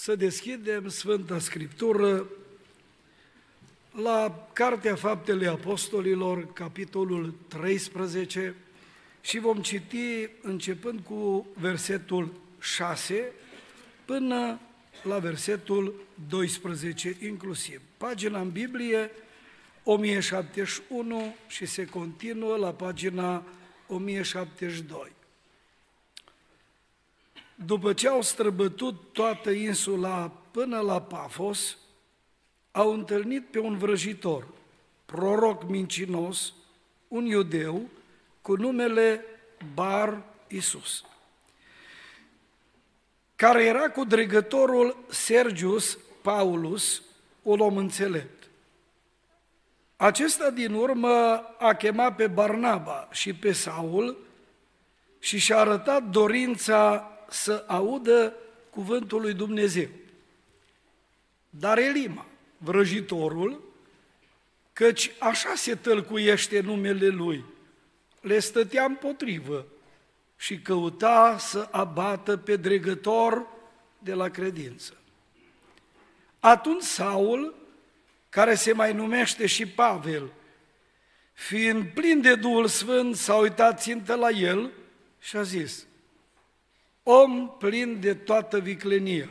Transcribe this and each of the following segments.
să deschidem Sfânta Scriptură la Cartea Faptele Apostolilor, capitolul 13, și vom citi începând cu versetul 6 până la versetul 12 inclusiv. Pagina în Biblie 1071 și se continuă la pagina 1072. După ce au străbătut toată insula până la Pafos, au întâlnit pe un vrăjitor, proroc mincinos, un iudeu, cu numele Bar Isus, care era cu dregătorul Sergius Paulus, un om înțelept. Acesta din urmă a chemat pe Barnaba și pe Saul și și-a arătat dorința să audă cuvântul lui Dumnezeu. Dar Elima, vrăjitorul, căci așa se tălcuiește numele lui, le stătea împotrivă și căuta să abată pe dregător de la credință. Atunci Saul, care se mai numește și Pavel, fiind plin de Duhul Sfânt, s-a uitat țintă la el și a zis, om plin de toată viclenia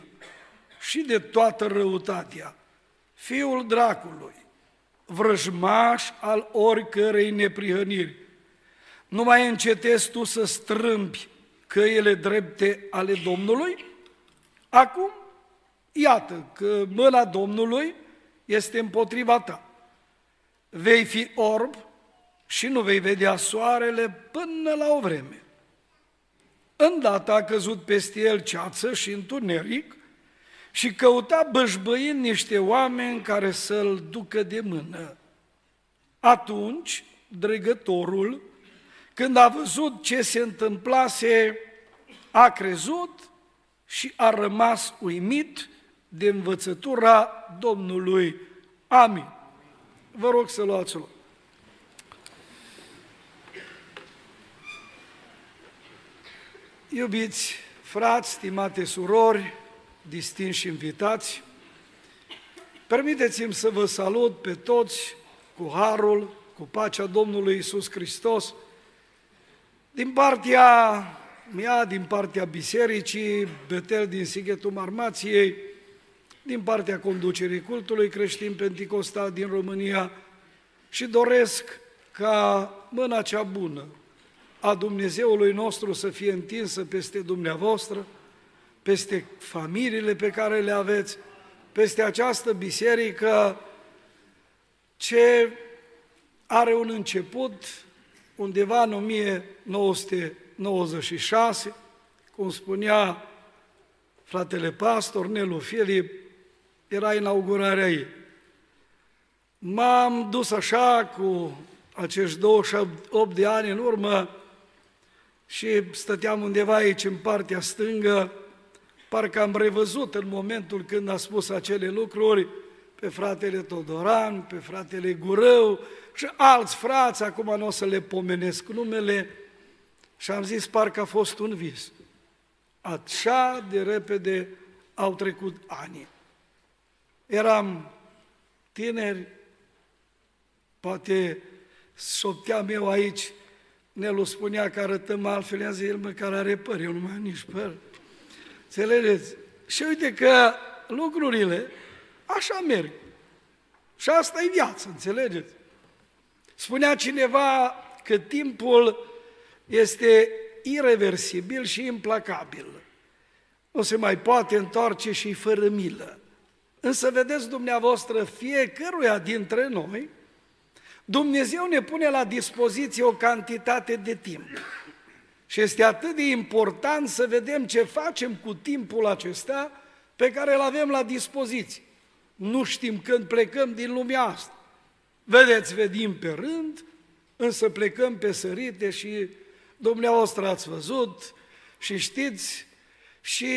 și de toată răutatea, fiul dracului, vrăjmaș al oricărei neprihăniri, nu mai încetezi tu să strâmbi căile drepte ale Domnului? Acum, iată că mâna Domnului este împotriva ta. Vei fi orb și nu vei vedea soarele până la o vreme. Îndată a căzut peste el ceață și întuneric și căuta bășbăind niște oameni care să-l ducă de mână. Atunci, dregătorul, când a văzut ce se întâmplase, a crezut și a rămas uimit de învățătura Domnului. Amin. Vă rog să luați loc. Iubiți frați, stimate surori, distinși invitați, permiteți-mi să vă salut pe toți cu harul, cu pacea Domnului Isus Hristos, din partea mea, din partea bisericii, Betel din Sighetul Marmației, din partea conducerii cultului creștin penticostal din România și doresc ca mâna cea bună a Dumnezeului nostru să fie întinsă peste dumneavoastră, peste familiile pe care le aveți, peste această biserică ce are un început undeva în 1996, cum spunea fratele pastor Nelu Filip, era inaugurarea ei. M-am dus așa cu acești 28 de ani în urmă și stăteam undeva aici în partea stângă, parcă am revăzut în momentul când a spus acele lucruri pe fratele Todoran, pe fratele Gurău și alți frați, acum nu o să le pomenesc numele, și am zis, parcă a fost un vis. Așa de repede au trecut ani. Eram tineri, poate șopteam eu aici Nelu spunea că arătăm altfel, i-am zis, el măcar are păr, eu nu mai am nici păr. Înțelegeți? Și uite că lucrurile așa merg. Și asta e viața, înțelegeți? Spunea cineva că timpul este irreversibil și implacabil. Nu se mai poate întoarce și fără milă. Însă vedeți dumneavoastră, fiecăruia dintre noi, Dumnezeu ne pune la dispoziție o cantitate de timp. Și este atât de important să vedem ce facem cu timpul acesta pe care îl avem la dispoziție. Nu știm când plecăm din lumea asta. Vedeți, vedim pe rând, însă plecăm pe sărite și dumneavoastră ați văzut și știți și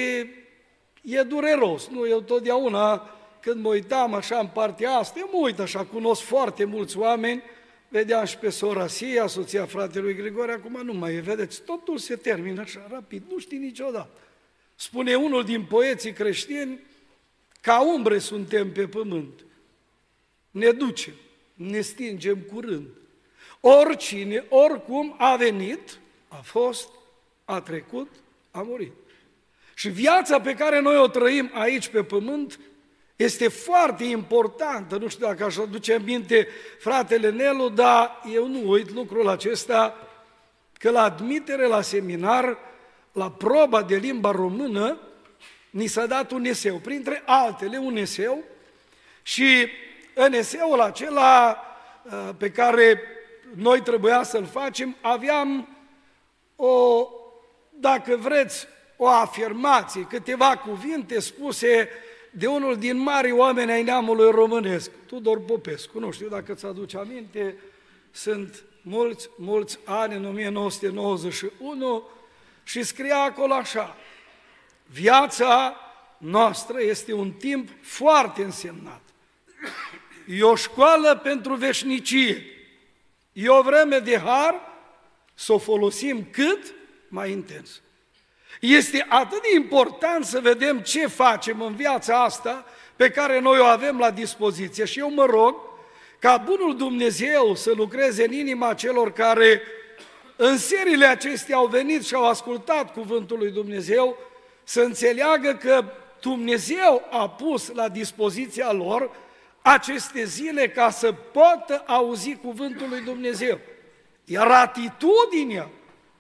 e dureros. Nu, eu totdeauna când mă uitam așa în partea asta, eu mă uit așa, cunosc foarte mulți oameni, vedeam și pe sora Sia, soția fratelui Grigore, acum nu mai e, vedeți, totul se termină așa rapid, nu știi niciodată. Spune unul din poeții creștini, Ca umbre suntem pe pământ. Ne ducem, ne stingem curând. Oricine, oricum a venit, a fost, a trecut, a murit. Și viața pe care noi o trăim aici pe pământ este foarte importantă. Nu știu dacă aș aduce minte fratele Nelu, dar eu nu uit lucrul acesta, că la admitere la seminar, la proba de limba română, ni s-a dat un eseu, printre altele un eseu, și în eseul acela uh, pe care noi trebuia să-l facem, aveam o, dacă vreți, o afirmație, câteva cuvinte spuse de unul din mari oameni ai neamului românesc, Tudor Popescu. Nu știu dacă ți aduce aminte, sunt mulți, mulți ani, în 1991, și scria acolo așa, viața noastră este un timp foarte însemnat. E o școală pentru veșnicie. E o vreme de har să o folosim cât mai intens. Este atât de important să vedem ce facem în viața asta pe care noi o avem la dispoziție și eu mă rog ca Bunul Dumnezeu să lucreze în inima celor care în seriile acestea au venit și au ascultat Cuvântul lui Dumnezeu, să înțeleagă că Dumnezeu a pus la dispoziția lor aceste zile ca să poată auzi Cuvântul lui Dumnezeu. Iar atitudinea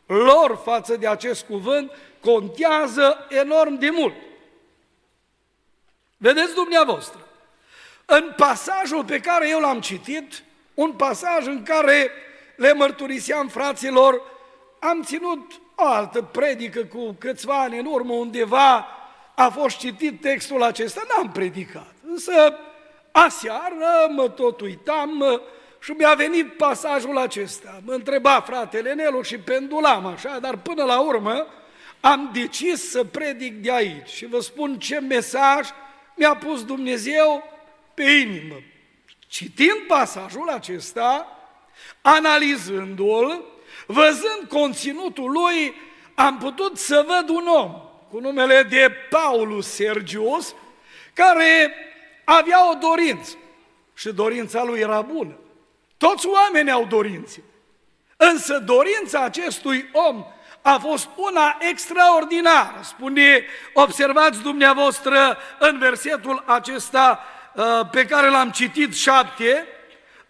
lor față de acest cuvânt contează enorm de mult. Vedeți dumneavoastră, în pasajul pe care eu l-am citit, un pasaj în care le mărturiseam fraților, am ținut o altă predică cu câțiva ani în urmă undeva, a fost citit textul acesta, n-am predicat, însă aseară mă tot uitam și mi-a venit pasajul acesta. Mă întreba fratele Nelu și pendulam așa, dar până la urmă am decis să predic de aici și vă spun ce mesaj mi-a pus Dumnezeu pe inimă. Citind pasajul acesta, analizându-l, văzând conținutul lui, am putut să văd un om cu numele de Paulus Sergius, care avea o dorință și dorința lui era bună. Toți oamenii au dorințe. Însă dorința acestui om a fost una extraordinară. Spune, observați dumneavoastră în versetul acesta uh, pe care l-am citit șapte,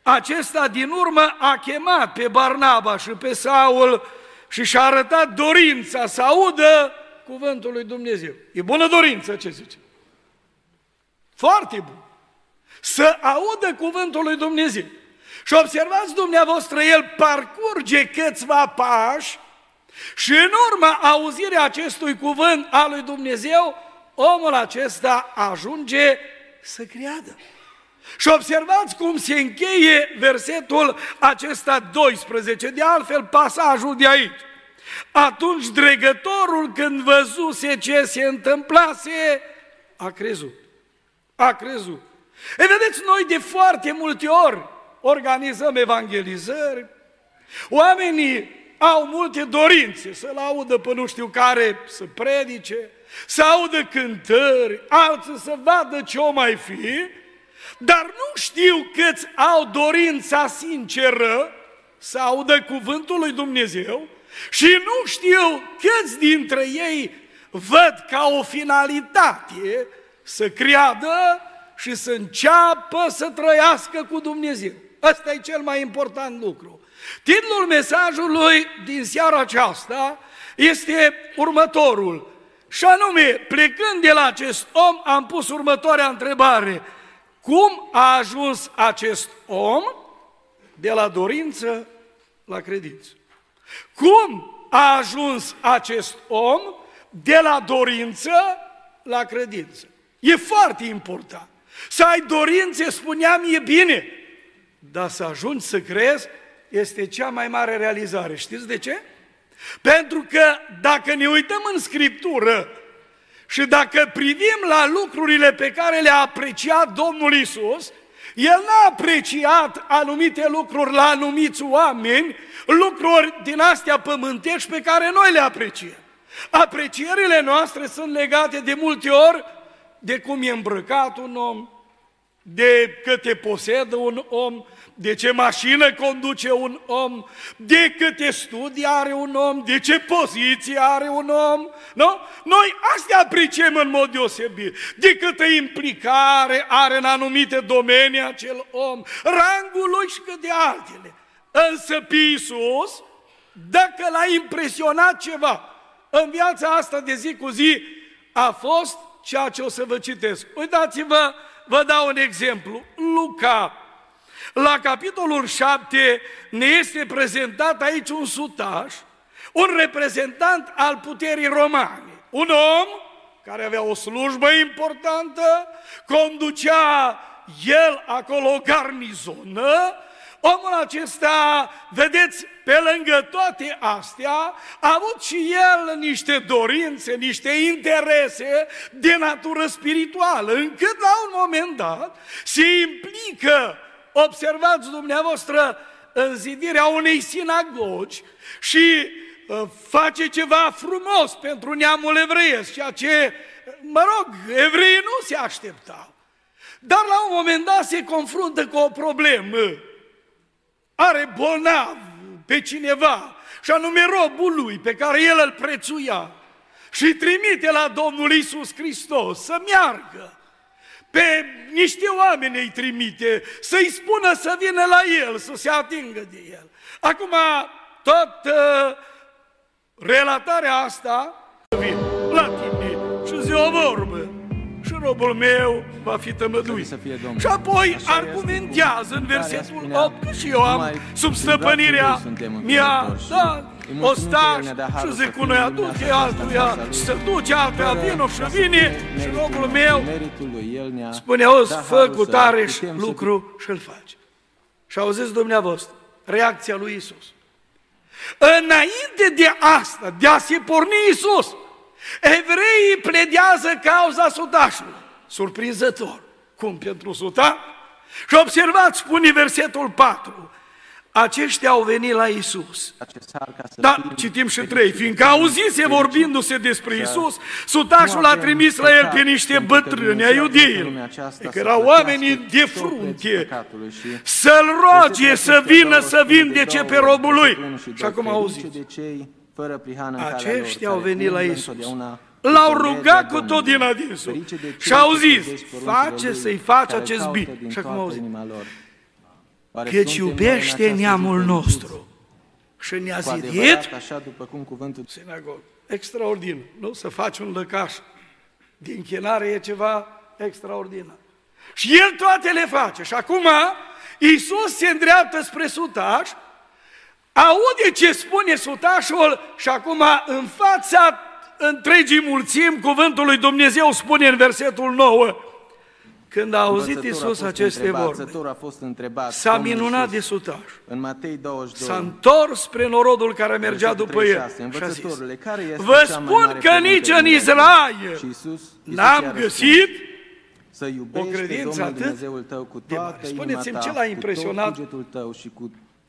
acesta din urmă a chemat pe Barnaba și pe Saul și și-a arătat dorința să audă cuvântul lui Dumnezeu. E bună dorință, ce zice? Foarte bun. Să audă cuvântul lui Dumnezeu. Și observați dumneavoastră, el parcurge câțiva pași și în urma auzirii acestui cuvânt al lui Dumnezeu, omul acesta ajunge să creadă. Și observați cum se încheie versetul acesta 12, de altfel pasajul de aici. Atunci dregătorul când văzuse ce se întâmplase, a crezut. A crezut. E vedeți, noi de foarte multe ori organizăm evangelizări, oamenii au multe dorințe, să-l audă pe nu știu care să predice, să audă cântări, alții să vadă ce o mai fi, dar nu știu câți au dorința sinceră să audă cuvântul lui Dumnezeu și nu știu câți dintre ei văd ca o finalitate să creadă și să înceapă să trăiască cu Dumnezeu. Ăsta e cel mai important lucru. Titlul mesajului din seara aceasta este următorul. Și anume, plecând de la acest om, am pus următoarea întrebare. Cum a ajuns acest om de la dorință la credință? Cum a ajuns acest om de la dorință la credință? E foarte important. Să ai dorințe, spuneam, e bine, dar să ajungi să crezi este cea mai mare realizare. Știți de ce? Pentru că dacă ne uităm în Scriptură și dacă privim la lucrurile pe care le-a apreciat Domnul Isus, El n-a apreciat anumite lucruri la anumiți oameni, lucruri din astea pământești pe care noi le apreciem. Aprecierile noastre sunt legate de multe ori de cum e îmbrăcat un om, de câte posedă un om, de ce mașină conduce un om, de câte studii are un om, de ce poziție are un om. Nu? Noi astea apriciem în mod deosebit. De câtă implicare are în anumite domenii acel om, rangul lui și cât de altele. Însă pe Iisus, dacă l-a impresionat ceva în viața asta de zi cu zi, a fost ceea ce o să vă citesc. Uitați-vă, vă dau un exemplu. Luca, la capitolul 7, ne este prezentat aici un sutaș, un reprezentant al puterii romane. Un om care avea o slujbă importantă, conducea el acolo o garnizonă, Omul acesta, vedeți, pe lângă toate astea, a avut și el niște dorințe, niște interese de natură spirituală, încât la un moment dat se implică, observați dumneavoastră, în zidirea unei sinagogi și uh, face ceva frumos pentru neamul evreiesc, ceea ce, mă rog, evreii nu se așteptau. Dar la un moment dat se confruntă cu o problemă are bolnav pe cineva, și anume robul lui pe care el îl prețuia și trimite la Domnul Isus Hristos să meargă. Pe niște oameni îi trimite, să-i spună să vină la el, să se atingă de el. Acum, tot uh, relatarea asta vin la tine și zi o vorbă. Și robul meu va fi tămăduit. Și apoi argumentează în versetul 8 că și eu am sub stăpânirea mea, da, o staș și zic unui aduce altuia și se duce altuia vino și vine și robul meu spune, auzi, fă cu tare lucru și îl face. Și auziți dumneavoastră, reacția lui Isus. Înainte de asta, de a se porni Isus, Evreii pledează cauza sudașului. Surprinzător. Cum pentru suta? Și observați, spune versetul 4, aceștia au venit la Isus. Da, citim și trei. Fiindcă auzise vorbindu-se despre Isus, sutașul a trimis la el pe niște bătrâni ai iudeilor, că erau oamenii de frunte, să-l roage să vină să vindece pe robul lui. Și acum auziți fără prihană Aceștia au venit la Isus. L-au rugat cu tot din adinsul și au zis, face să-i faci acest bine. Și acum au zis, căci iubește neamul nostru și ne-a zidit sinagogă. Extraordinar, nu? Să faci un lăcaș din chinare e ceva extraordinar. Și el toate le face. Și acum Iisus se îndreaptă spre sutaș aude ce spune sutașul și acum în fața întregii mulțimi, cuvântul lui Dumnezeu spune în versetul 9, când a auzit Isus aceste vorbe, s-a minunat de sutaș. În Matei 22, s-a întors spre norodul care mergea după el și a zis, vă spun că nici în Israel n-am găsit să o credință atât de mare. Spuneți-mi ce l-a impresionat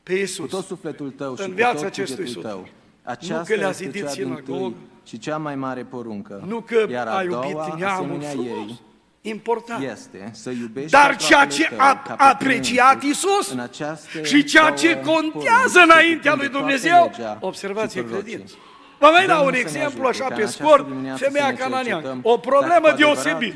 pe Iisus, cu tot sufletul tău și în viața cu tot acestui tău. Aceasta nu că le-a zidit sinagogă, și cea mai mare poruncă. Nu că iar a, a iubit neamul ei, important. Este să iubești Dar ceea ce a apreciat Iisus și ceea ce contează înaintea lui Dumnezeu, observați credință. Vă mai dau un exemplu așa pe scurt, femeia cananeancă, o problemă deosebită.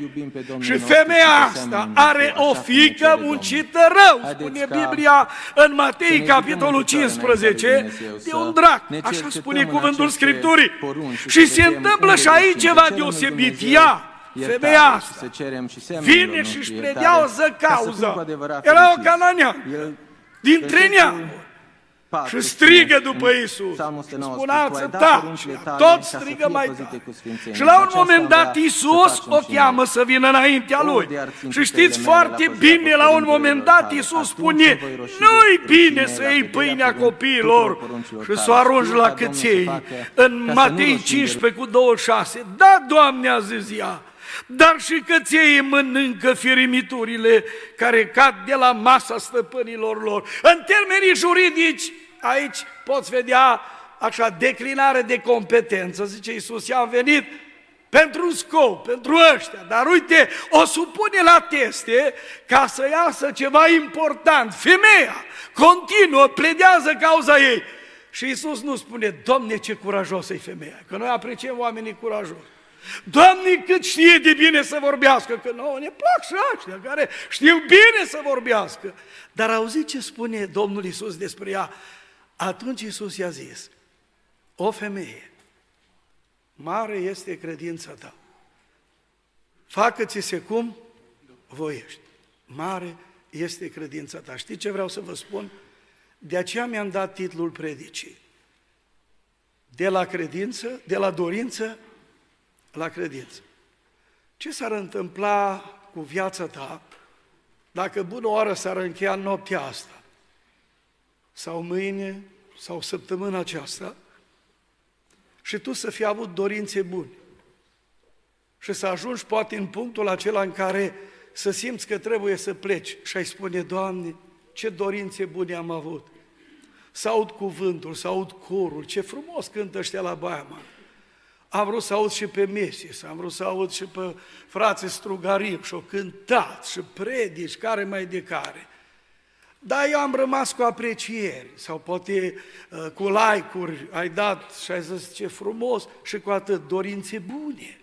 Și femeia asta are o fică muncită rău, spune Biblia în Matei, capitolul 15, de un drac, așa spune cuvântul Scripturii. Și se întâmplă și aici ceva deosebit. Ea, femeia asta, vine și își pledează cauza. Era o cananeancă, dintre neamuri și strigă după Isus. Spuneați, taci, tot strigă mai tare. Și la un moment dat Isus o cheamă să vină înaintea lui. Și știți foarte bine, la un moment dat Isus spune, nu-i bine să iei pâinea copiilor și să o arunci la căței. În Matei 15 cu 26, da, Doamne, a zis ea, dar și căței mănâncă firimiturile care cad de la masa stăpânilor lor. În termenii juridici, aici poți vedea așa declinare de competență. Zice Iisus, i-am venit pentru un scop, pentru ăștia, dar uite, o supune la teste ca să iasă ceva important. Femeia continuă, pledează cauza ei. Și Isus nu spune, Doamne, ce curajos e femeia, că noi apreciem oamenii curajoși. Doamne, cât știe de bine să vorbească, că nouă ne plac și ăștia care știu bine să vorbească. Dar auzi ce spune Domnul Isus despre ea? Atunci Isus i-a zis, o femeie, mare este credința ta. Facă-ți-se cum voiești. Mare este credința ta. Știți ce vreau să vă spun? De aceea mi-am dat titlul predicii. De la credință, de la dorință la credință. Ce s-ar întâmpla cu viața ta dacă bună oară s-ar încheia noaptea asta, sau mâine, sau săptămâna aceasta, și tu să fi avut dorințe bune și să ajungi poate în punctul acela în care să simți că trebuie să pleci și ai spune, Doamne, ce dorințe bune am avut. Să aud cuvântul, să aud corul, ce frumos cântă ăștia la Baia Mare. Am vrut să aud și pe Mesis, am vrut să aud și pe frații Strugariu și-o cântat și predici, care mai de care. Dar eu am rămas cu aprecieri sau poate uh, cu like-uri, ai dat și ai zis ce frumos și cu atât dorințe bune.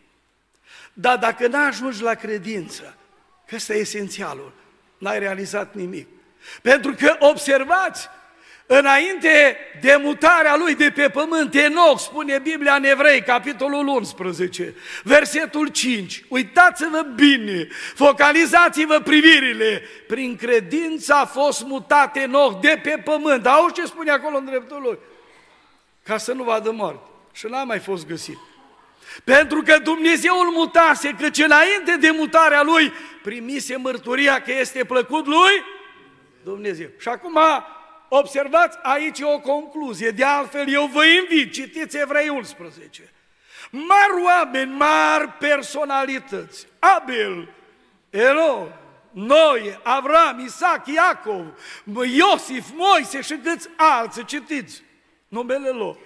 Dar dacă n-ajungi la credință, că ăsta e esențialul, n-ai realizat nimic. Pentru că observați, Înainte de mutarea lui de pe pământ, Enoch, spune Biblia în Evrei, capitolul 11, versetul 5. Uitați-vă bine, focalizați-vă privirile. Prin credință a fost mutat Enoch de pe pământ. Auzi ce spune acolo în dreptul lui? Ca să nu vadă moarte. Și n-a mai fost găsit. Pentru că Dumnezeu îl mutase, căci înainte de mutarea lui primise mărturia că este plăcut lui Dumnezeu. Și acum Observați aici o concluzie, de altfel eu vă invit, citiți Evrei 11. Mari oameni, mari personalități, Abel, Ero, Noe, Avram, Isaac, Iacov, Iosif, Moise și câți alții, citiți numele lor.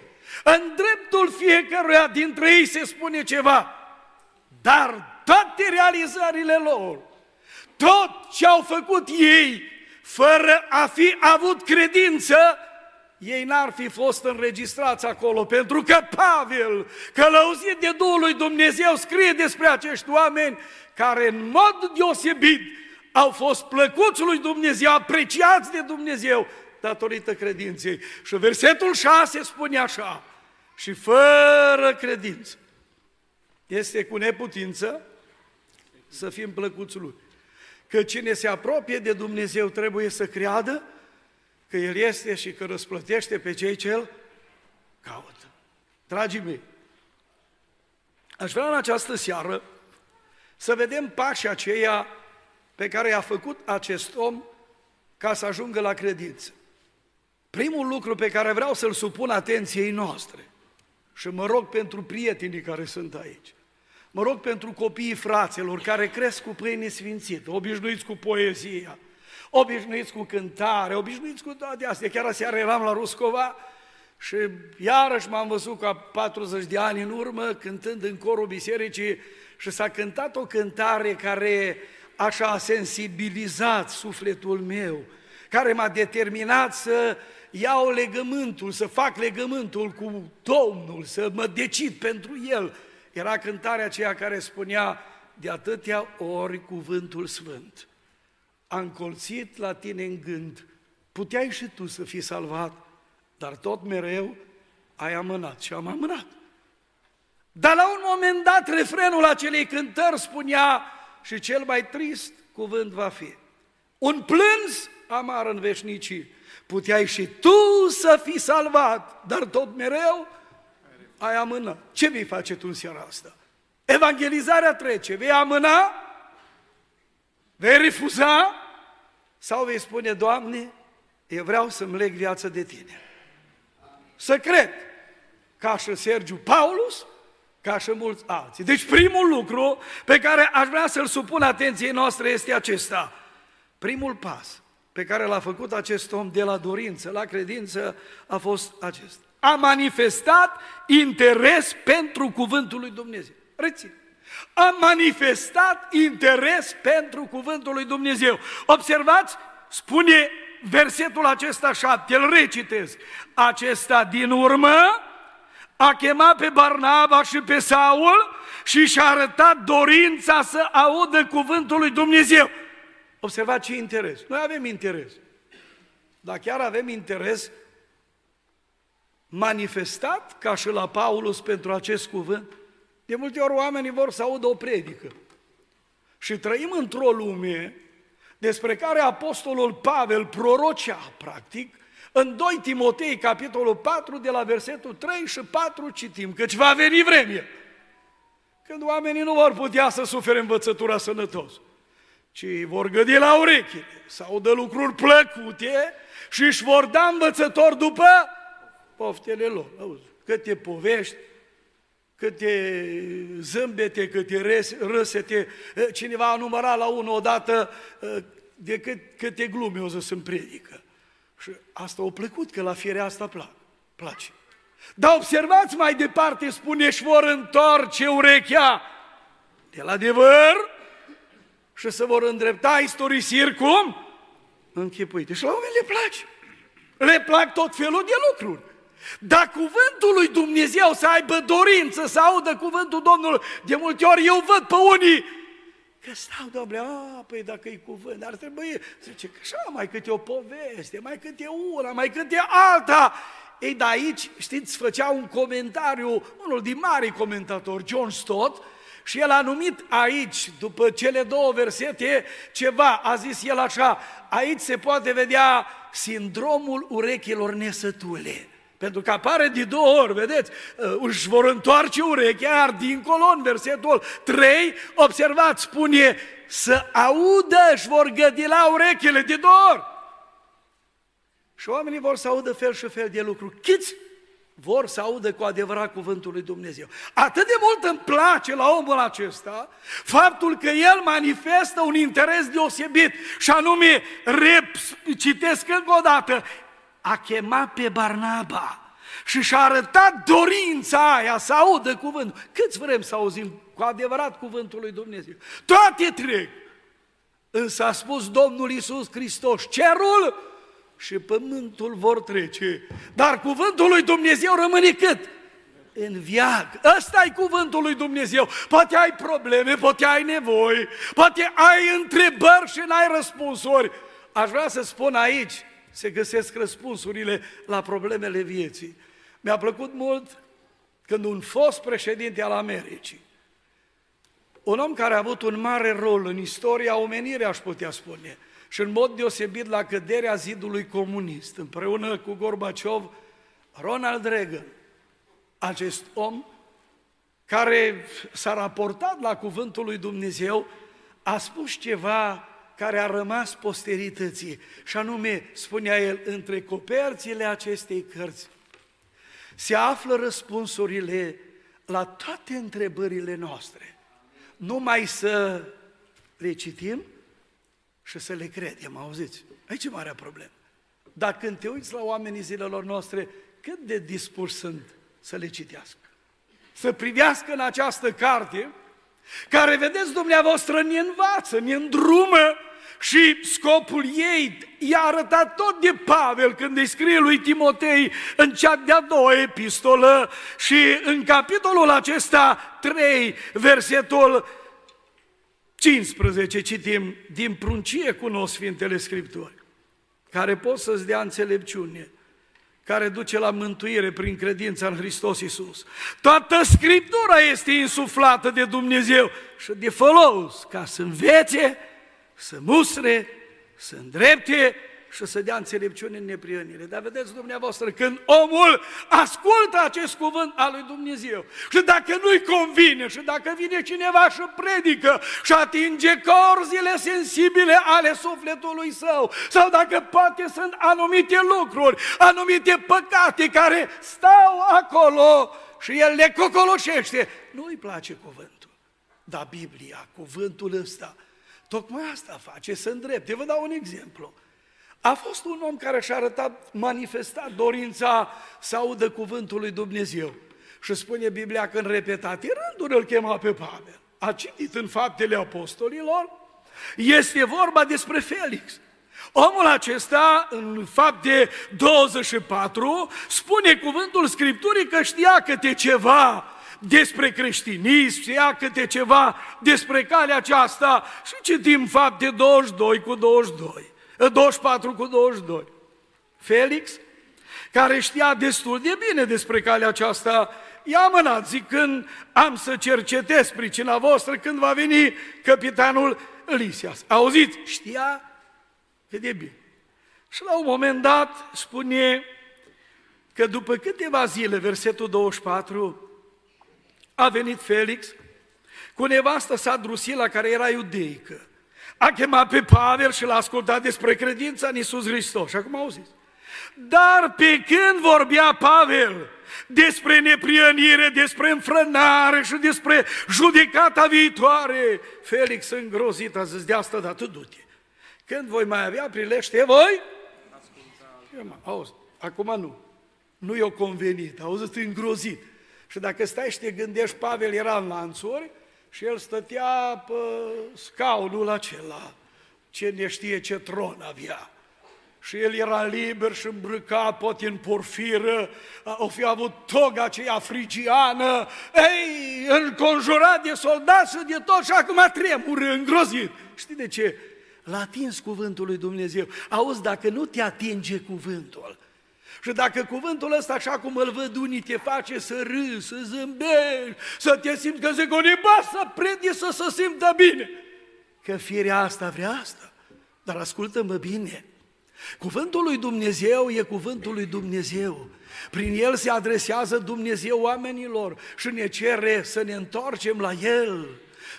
În dreptul fiecăruia dintre ei se spune ceva, dar toate realizările lor, tot ce au făcut ei, fără a fi avut credință, ei n-ar fi fost înregistrați acolo, pentru că Pavel, călăuzit de Duhul lui Dumnezeu, scrie despre acești oameni care în mod deosebit au fost plăcuți lui Dumnezeu, apreciați de Dumnezeu, datorită credinței. Și versetul 6 spune așa, și fără credință este cu neputință să fim plăcuți lui că cine se apropie de Dumnezeu trebuie să creadă că El este și că răsplătește pe cei ce îl caută. Dragii mei, aș vrea în această seară să vedem pașii aceia pe care i-a făcut acest om ca să ajungă la credință. Primul lucru pe care vreau să-l supun atenției noastre și mă rog pentru prietenii care sunt aici. Mă rog pentru copiii fraților care cresc cu pâine sfințită, obișnuiți cu poezia, obișnuiți cu cântare, obișnuiți cu toate astea. Chiar aseară eram la Ruscova și iarăși m-am văzut ca 40 de ani în urmă cântând în corul bisericii și s-a cântat o cântare care așa a sensibilizat sufletul meu, care m-a determinat să iau legământul, să fac legământul cu Domnul, să mă decid pentru El, era cântarea aceea care spunea de atâtea ori cuvântul sfânt. A încolțit la tine în gând, puteai și tu să fii salvat, dar tot mereu ai amânat și am amânat. Dar la un moment dat, refrenul acelei cântări spunea și cel mai trist cuvânt va fi. Un plâns amar în veșnicii. Puteai și tu să fii salvat, dar tot mereu ai amână. Ce vei face tu în seara asta? Evangelizarea trece, vei amâna? Vei refuza? Sau vei spune, Doamne, eu vreau să-mi leg viața de Tine. Să cred, ca și Sergiu Paulus, ca și mulți alții. Deci primul lucru pe care aș vrea să-l supun atenției noastre este acesta. Primul pas pe care l-a făcut acest om de la dorință la credință a fost acesta a manifestat interes pentru cuvântul lui Dumnezeu. Reține. A manifestat interes pentru cuvântul lui Dumnezeu. Observați, spune versetul acesta șapte, îl recitez. Acesta din urmă a chemat pe Barnaba și pe Saul și și-a arătat dorința să audă cuvântul lui Dumnezeu. Observați ce interes. Noi avem interes. Dar chiar avem interes manifestat ca și la Paulus pentru acest cuvânt. De multe ori oamenii vor să audă o predică. Și trăim într-o lume despre care Apostolul Pavel prorocea, practic, în 2 Timotei, capitolul 4, de la versetul 3 și 4 citim, căci va veni vremea când oamenii nu vor putea să sufere învățătura sănătos, ci vor gâdi la ureche, să audă lucruri plăcute și își vor da învățători după poftele lor. Auzi, câte povești, câte zâmbete, câte râsete, cineva a numărat la unul odată de cât, câte glume o să se predică. Și asta o plăcut, că la firea asta plac, place. Dar observați mai departe, spune, și vor întoarce urechea de la adevăr și să vor îndrepta istorisiri cum? Închipuite. Și la oameni le place. Le plac tot felul de lucruri. Dar cuvântul lui Dumnezeu să aibă dorință, să audă cuvântul Domnului, de multe ori eu văd pe unii Că stau, domnule, a, păi dacă e cuvânt, ar trebui, zice, că așa, mai câte o poveste, mai câte una, mai câte alta. Ei, de aici, știți, făcea un comentariu, unul din mari comentatori, John Stott, și el a numit aici, după cele două versete, ceva, a zis el așa, aici se poate vedea sindromul urechilor nesătule. Pentru că apare de două ori, vedeți, uh, își vor întoarce urechea, iar dincolo, în versetul 3, observați, spune, să audă, își vor gădi la urechile de două ori. Și oamenii vor să audă fel și fel de lucruri. Câți vor să audă cu adevărat cuvântul lui Dumnezeu. Atât de mult îmi place la omul acesta faptul că el manifestă un interes deosebit și anume, rep, citesc încă o dată, a chemat pe Barnaba și și-a arătat dorința aia să audă cuvântul. Câți vrem să auzim cu adevărat cuvântul lui Dumnezeu? Toate trec. Însă a spus Domnul Isus Hristos, cerul și pământul vor trece, dar cuvântul lui Dumnezeu rămâne cât? în viag. ăsta e cuvântul lui Dumnezeu. Poate ai probleme, poate ai nevoi, poate ai întrebări și n-ai răspunsuri. Aș vrea să spun aici, se găsesc răspunsurile la problemele vieții. Mi-a plăcut mult când un fost președinte al Americii, un om care a avut un mare rol în istoria omenirii, aș putea spune, și în mod deosebit la căderea zidului comunist, împreună cu Gorbaciov, Ronald Reagan, acest om care s-a raportat la cuvântul lui Dumnezeu, a spus ceva care a rămas posterității. Și anume, spunea el, între coperțile acestei cărți se află răspunsurile la toate întrebările noastre. Numai să le citim și să le credem, auziți? Aici e marea problemă. Dar când te uiți la oamenii zilelor noastre, cât de dispuși sunt să le citească? Să privească în această carte, care, vedeți, dumneavoastră, ne învață, ne îndrumă și scopul ei i-a arătat tot de Pavel când îi scrie lui Timotei în cea de-a doua epistolă și în capitolul acesta 3, versetul 15, citim, din pruncie cunosc Sfintele Scripturi, care pot să-ți dea înțelepciune, care duce la mântuire prin credința în Hristos Iisus. Toată Scriptura este insuflată de Dumnezeu și de folos ca să învețe, să musre, să îndrepte și să dea înțelepciune în neprionire. Dar vedeți dumneavoastră, când omul ascultă acest cuvânt al lui Dumnezeu și dacă nu-i convine și dacă vine cineva și predică și atinge corzile sensibile ale sufletului său sau dacă poate sunt anumite lucruri, anumite păcate care stau acolo și el le cocoloșește, nu-i place cuvântul. Dar Biblia, cuvântul ăsta, Tocmai asta face, să îndrepte. Vă dau un exemplu. A fost un om care și-a arătat, manifestat dorința să audă cuvântul lui Dumnezeu. Și spune Biblia că în repetate rânduri îl chema pe Pavel. A citit în faptele apostolilor, este vorba despre Felix. Omul acesta, în fapte 24, spune cuvântul Scripturii că știa câte ceva despre creștinism, știa câte ceva despre calea aceasta și citim fapte 22 cu 22, 24 cu 22. Felix, care știa destul de bine despre calea aceasta, i-a mânat zicând, am să cercetez pricina voastră când va veni capitanul Lisias. Auziți? Știa cât de bine. Și la un moment dat spune că după câteva zile, versetul 24, a venit Felix cu nevastă sa Drusila, care era iudeică. A chemat pe Pavel și l-a ascultat despre credința în Iisus Hristos. Și acum auziți. Dar pe când vorbea Pavel despre neprienire, despre înfrânare și despre judecata viitoare, Felix îngrozit a zis, de asta dată du-te. Când voi mai avea prilește, voi? Auzi, acum nu. Nu i-o convenit, auzi, îngrozit. Și dacă stai și te gândești, Pavel era în lanțuri și el stătea pe scaunul acela, ce ne știe ce tron avea. Și el era liber și îmbrăcat, poate în porfiră, o fi avut toga aceea frigiană, ei, înconjurat de soldați și de tot și acum tremură, îngrozit. Știi de ce? L-a atins cuvântul lui Dumnezeu. Auzi, dacă nu te atinge cuvântul, și dacă cuvântul ăsta, așa cum îl văd unii, te face să râzi, să zâmbești, să te simți că se goniba, să predi, să se simtă bine. Că firea asta vrea asta. Dar ascultă-mă bine, cuvântul lui Dumnezeu e cuvântul lui Dumnezeu. Prin el se adresează Dumnezeu oamenilor și ne cere să ne întoarcem la el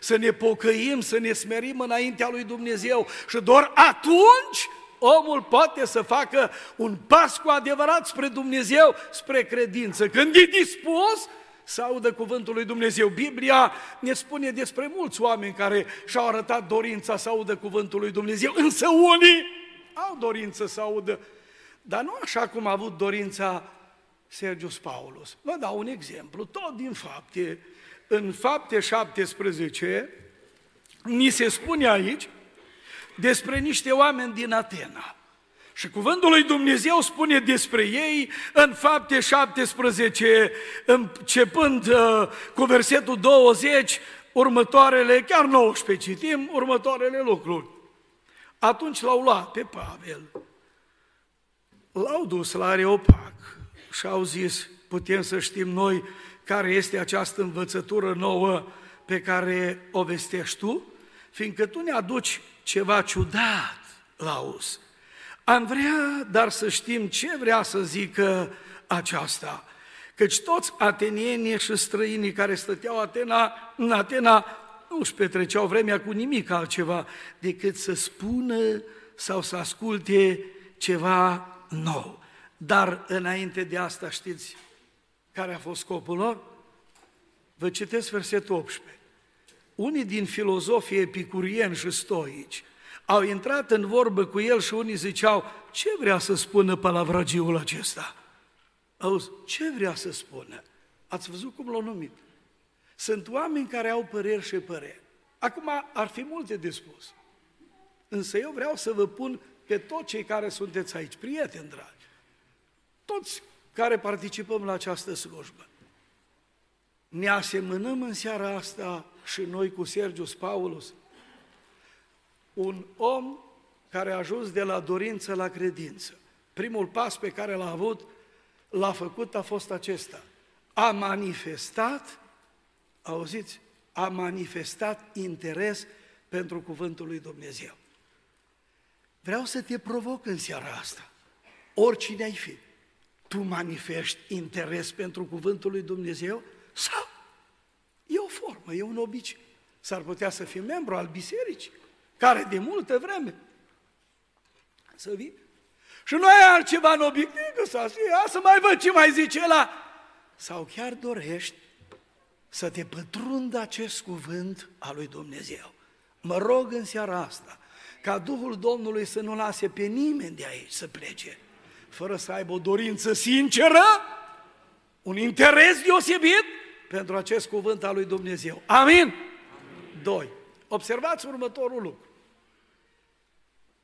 să ne pocăim, să ne smerim înaintea lui Dumnezeu și doar atunci omul poate să facă un pas cu adevărat spre Dumnezeu, spre credință. Când e dispus să audă cuvântul lui Dumnezeu. Biblia ne spune despre mulți oameni care și-au arătat dorința să audă cuvântul lui Dumnezeu, însă unii au dorință să audă, dar nu așa cum a avut dorința Sergius Paulus. Vă dau un exemplu, tot din fapte. În fapte 17, ni se spune aici despre niște oameni din Atena. Și cuvântul lui Dumnezeu spune despre ei în fapte 17, începând uh, cu versetul 20, următoarele, chiar 19 citim, următoarele lucruri. Atunci l-au luat pe Pavel, l-au dus la Areopag și au zis, putem să știm noi care este această învățătură nouă pe care o vestești tu? Fiindcă tu ne aduci ceva ciudat la us. Am vrea, dar să știm ce vrea să zică aceasta. Căci toți atenienii și străinii care stăteau Atena, în Atena nu își petreceau vremea cu nimic altceva decât să spună sau să asculte ceva nou. Dar înainte de asta știți care a fost scopul lor? Vă citesc versetul 18 unii din filozofii epicurieni și stoici au intrat în vorbă cu el și unii ziceau, ce vrea să spună palavragiul acesta? Auzi, ce vrea să spună? Ați văzut cum l-au numit? Sunt oameni care au păreri și păreri. Acum ar fi multe de spus. Însă eu vreau să vă pun pe toți cei care sunteți aici, prieteni dragi, toți care participăm la această slujbă. Ne asemănăm în seara asta și noi cu Sergius Paulus, un om care a ajuns de la dorință la credință. Primul pas pe care l-a avut, l-a făcut, a fost acesta. A manifestat, auziți, a manifestat interes pentru cuvântul lui Dumnezeu. Vreau să te provoc în seara asta, oricine ai fi. Tu manifesti interes pentru cuvântul lui Dumnezeu sau E o formă, e un obicei. S-ar putea să fii membru al bisericii, care de multă vreme să vii. Și nu ai altceva în obiectiv să fie, să mai văd ce mai zice la. Sau chiar dorești să te pătrundă acest cuvânt al lui Dumnezeu. Mă rog în seara asta ca Duhul Domnului să nu lase pe nimeni de aici să plece, fără să aibă o dorință sinceră un interes deosebit pentru acest cuvânt al lui Dumnezeu. Amin? Amin. Doi. Observați următorul lucru.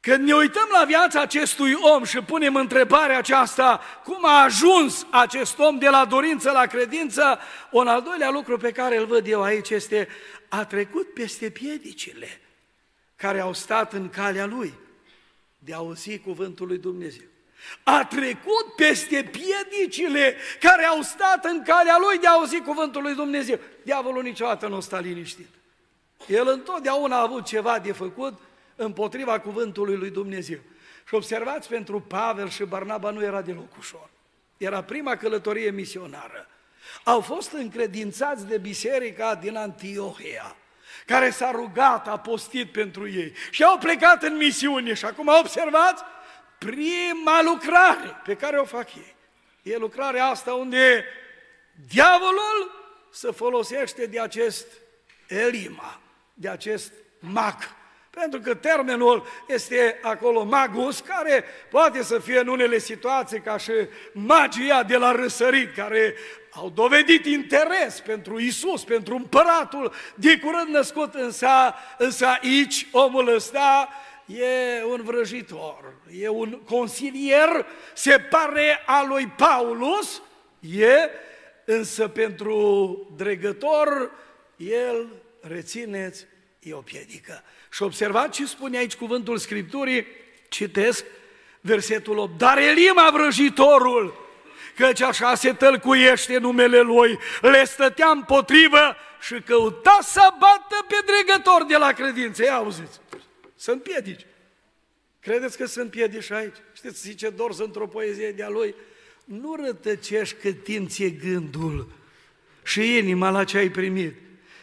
Când ne uităm la viața acestui om și punem întrebarea aceasta, cum a ajuns acest om de la dorință la credință, un al doilea lucru pe care îl văd eu aici este, a trecut peste piedicile care au stat în calea lui de a auzi cuvântul lui Dumnezeu. A trecut peste piedicile care au stat în calea lui de a auzi cuvântul lui Dumnezeu. Diavolul niciodată nu sta liniștit. El întotdeauna a avut ceva de făcut împotriva cuvântului lui Dumnezeu. Și observați, pentru Pavel și Barnaba nu era deloc ușor. Era prima călătorie misionară. Au fost încredințați de biserica din Antiohia, care s-a rugat, a postit pentru ei și au plecat în misiune. Și acum observați, prima lucrare pe care o fac ei. E lucrarea asta unde diavolul se folosește de acest elima, de acest mag, pentru că termenul este acolo magus, care poate să fie în unele situații ca și magia de la răsărit, care au dovedit interes pentru Isus, pentru împăratul de curând născut, însă, însă aici omul ăsta e un vrăjitor, e un consilier, se pare a lui Paulus, e, însă pentru dregător, el, rețineți, e o piedică. Și observați ce spune aici cuvântul Scripturii, citesc versetul 8, dar Elima vrăjitorul, căci așa se tălcuiește numele lui, le stătea împotrivă și căuta să bată pe dregător de la credință. Ia auziți, sunt piedici. Credeți că sunt piedici aici? Știți, zice Dors într-o poezie de-a lui, nu rătăcești cât timp ție gândul și inima la ce ai primit.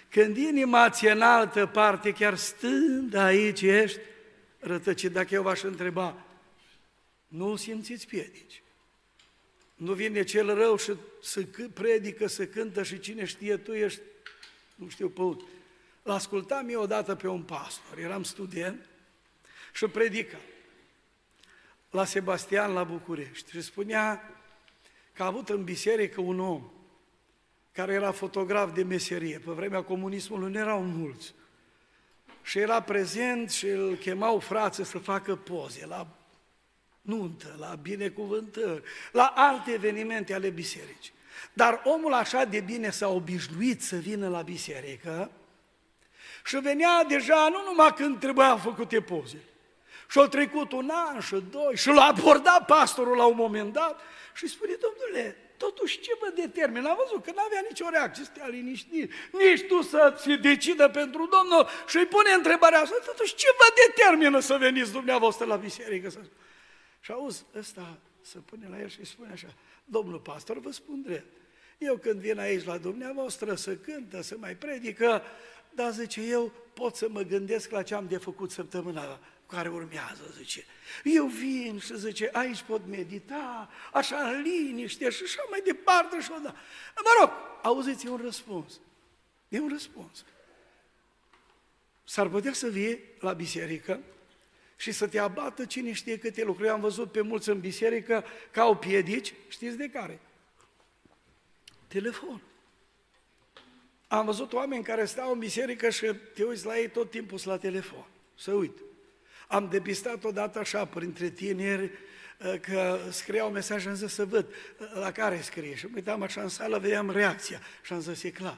Când inima ți în altă parte, chiar stând aici ești rătăcit, dacă eu v-aș întreba, nu simțiți piedici. Nu vine cel rău și să predică, să cântă și cine știe, tu ești, nu știu, pe L-ascultam eu odată pe un pastor, eram student și predica la Sebastian la București și spunea că a avut în biserică un om care era fotograf de meserie. Pe vremea comunismului nu erau mulți. Și era prezent și îl chemau frață să facă poze la nuntă, la binecuvântări, la alte evenimente ale bisericii. Dar omul așa de bine s-a obișnuit să vină la biserică și venea deja nu numai când trebuia făcute poze. Și au trecut un an și doi și l-a abordat pastorul la un moment dat și spune, domnule, Totuși, ce vă determină? Am văzut că nu avea nicio reacție, stea liniștit. Nici tu să se decidă pentru Domnul și îi pune întrebarea asta. Totuși, ce vă determină să veniți dumneavoastră la biserică? Și auzi, ăsta se pune la el și îi spune așa, Domnul pastor, vă spun drept, eu când vin aici la dumneavoastră să cântă, să mai predică, dar zice, eu pot să mă gândesc la ce am de făcut săptămâna care urmează, zice. Eu vin și zice, aici pot medita, așa în liniște și așa mai departe și da. Mă rog, auziți, e un răspuns. E un răspuns. S-ar putea să vii la biserică și să te abată cine știe câte lucruri. Eu am văzut pe mulți în biserică ca au piedici, știți de care? Telefon. Am văzut oameni care stau în biserică și te uiți la ei tot timpul la telefon. Să uit. Am depistat odată așa, printre tineri, ă, că scriau mesaj, am zis să văd ă, la care scrie. Și uitam așa în sală, vedeam reacția și am zis, e clar.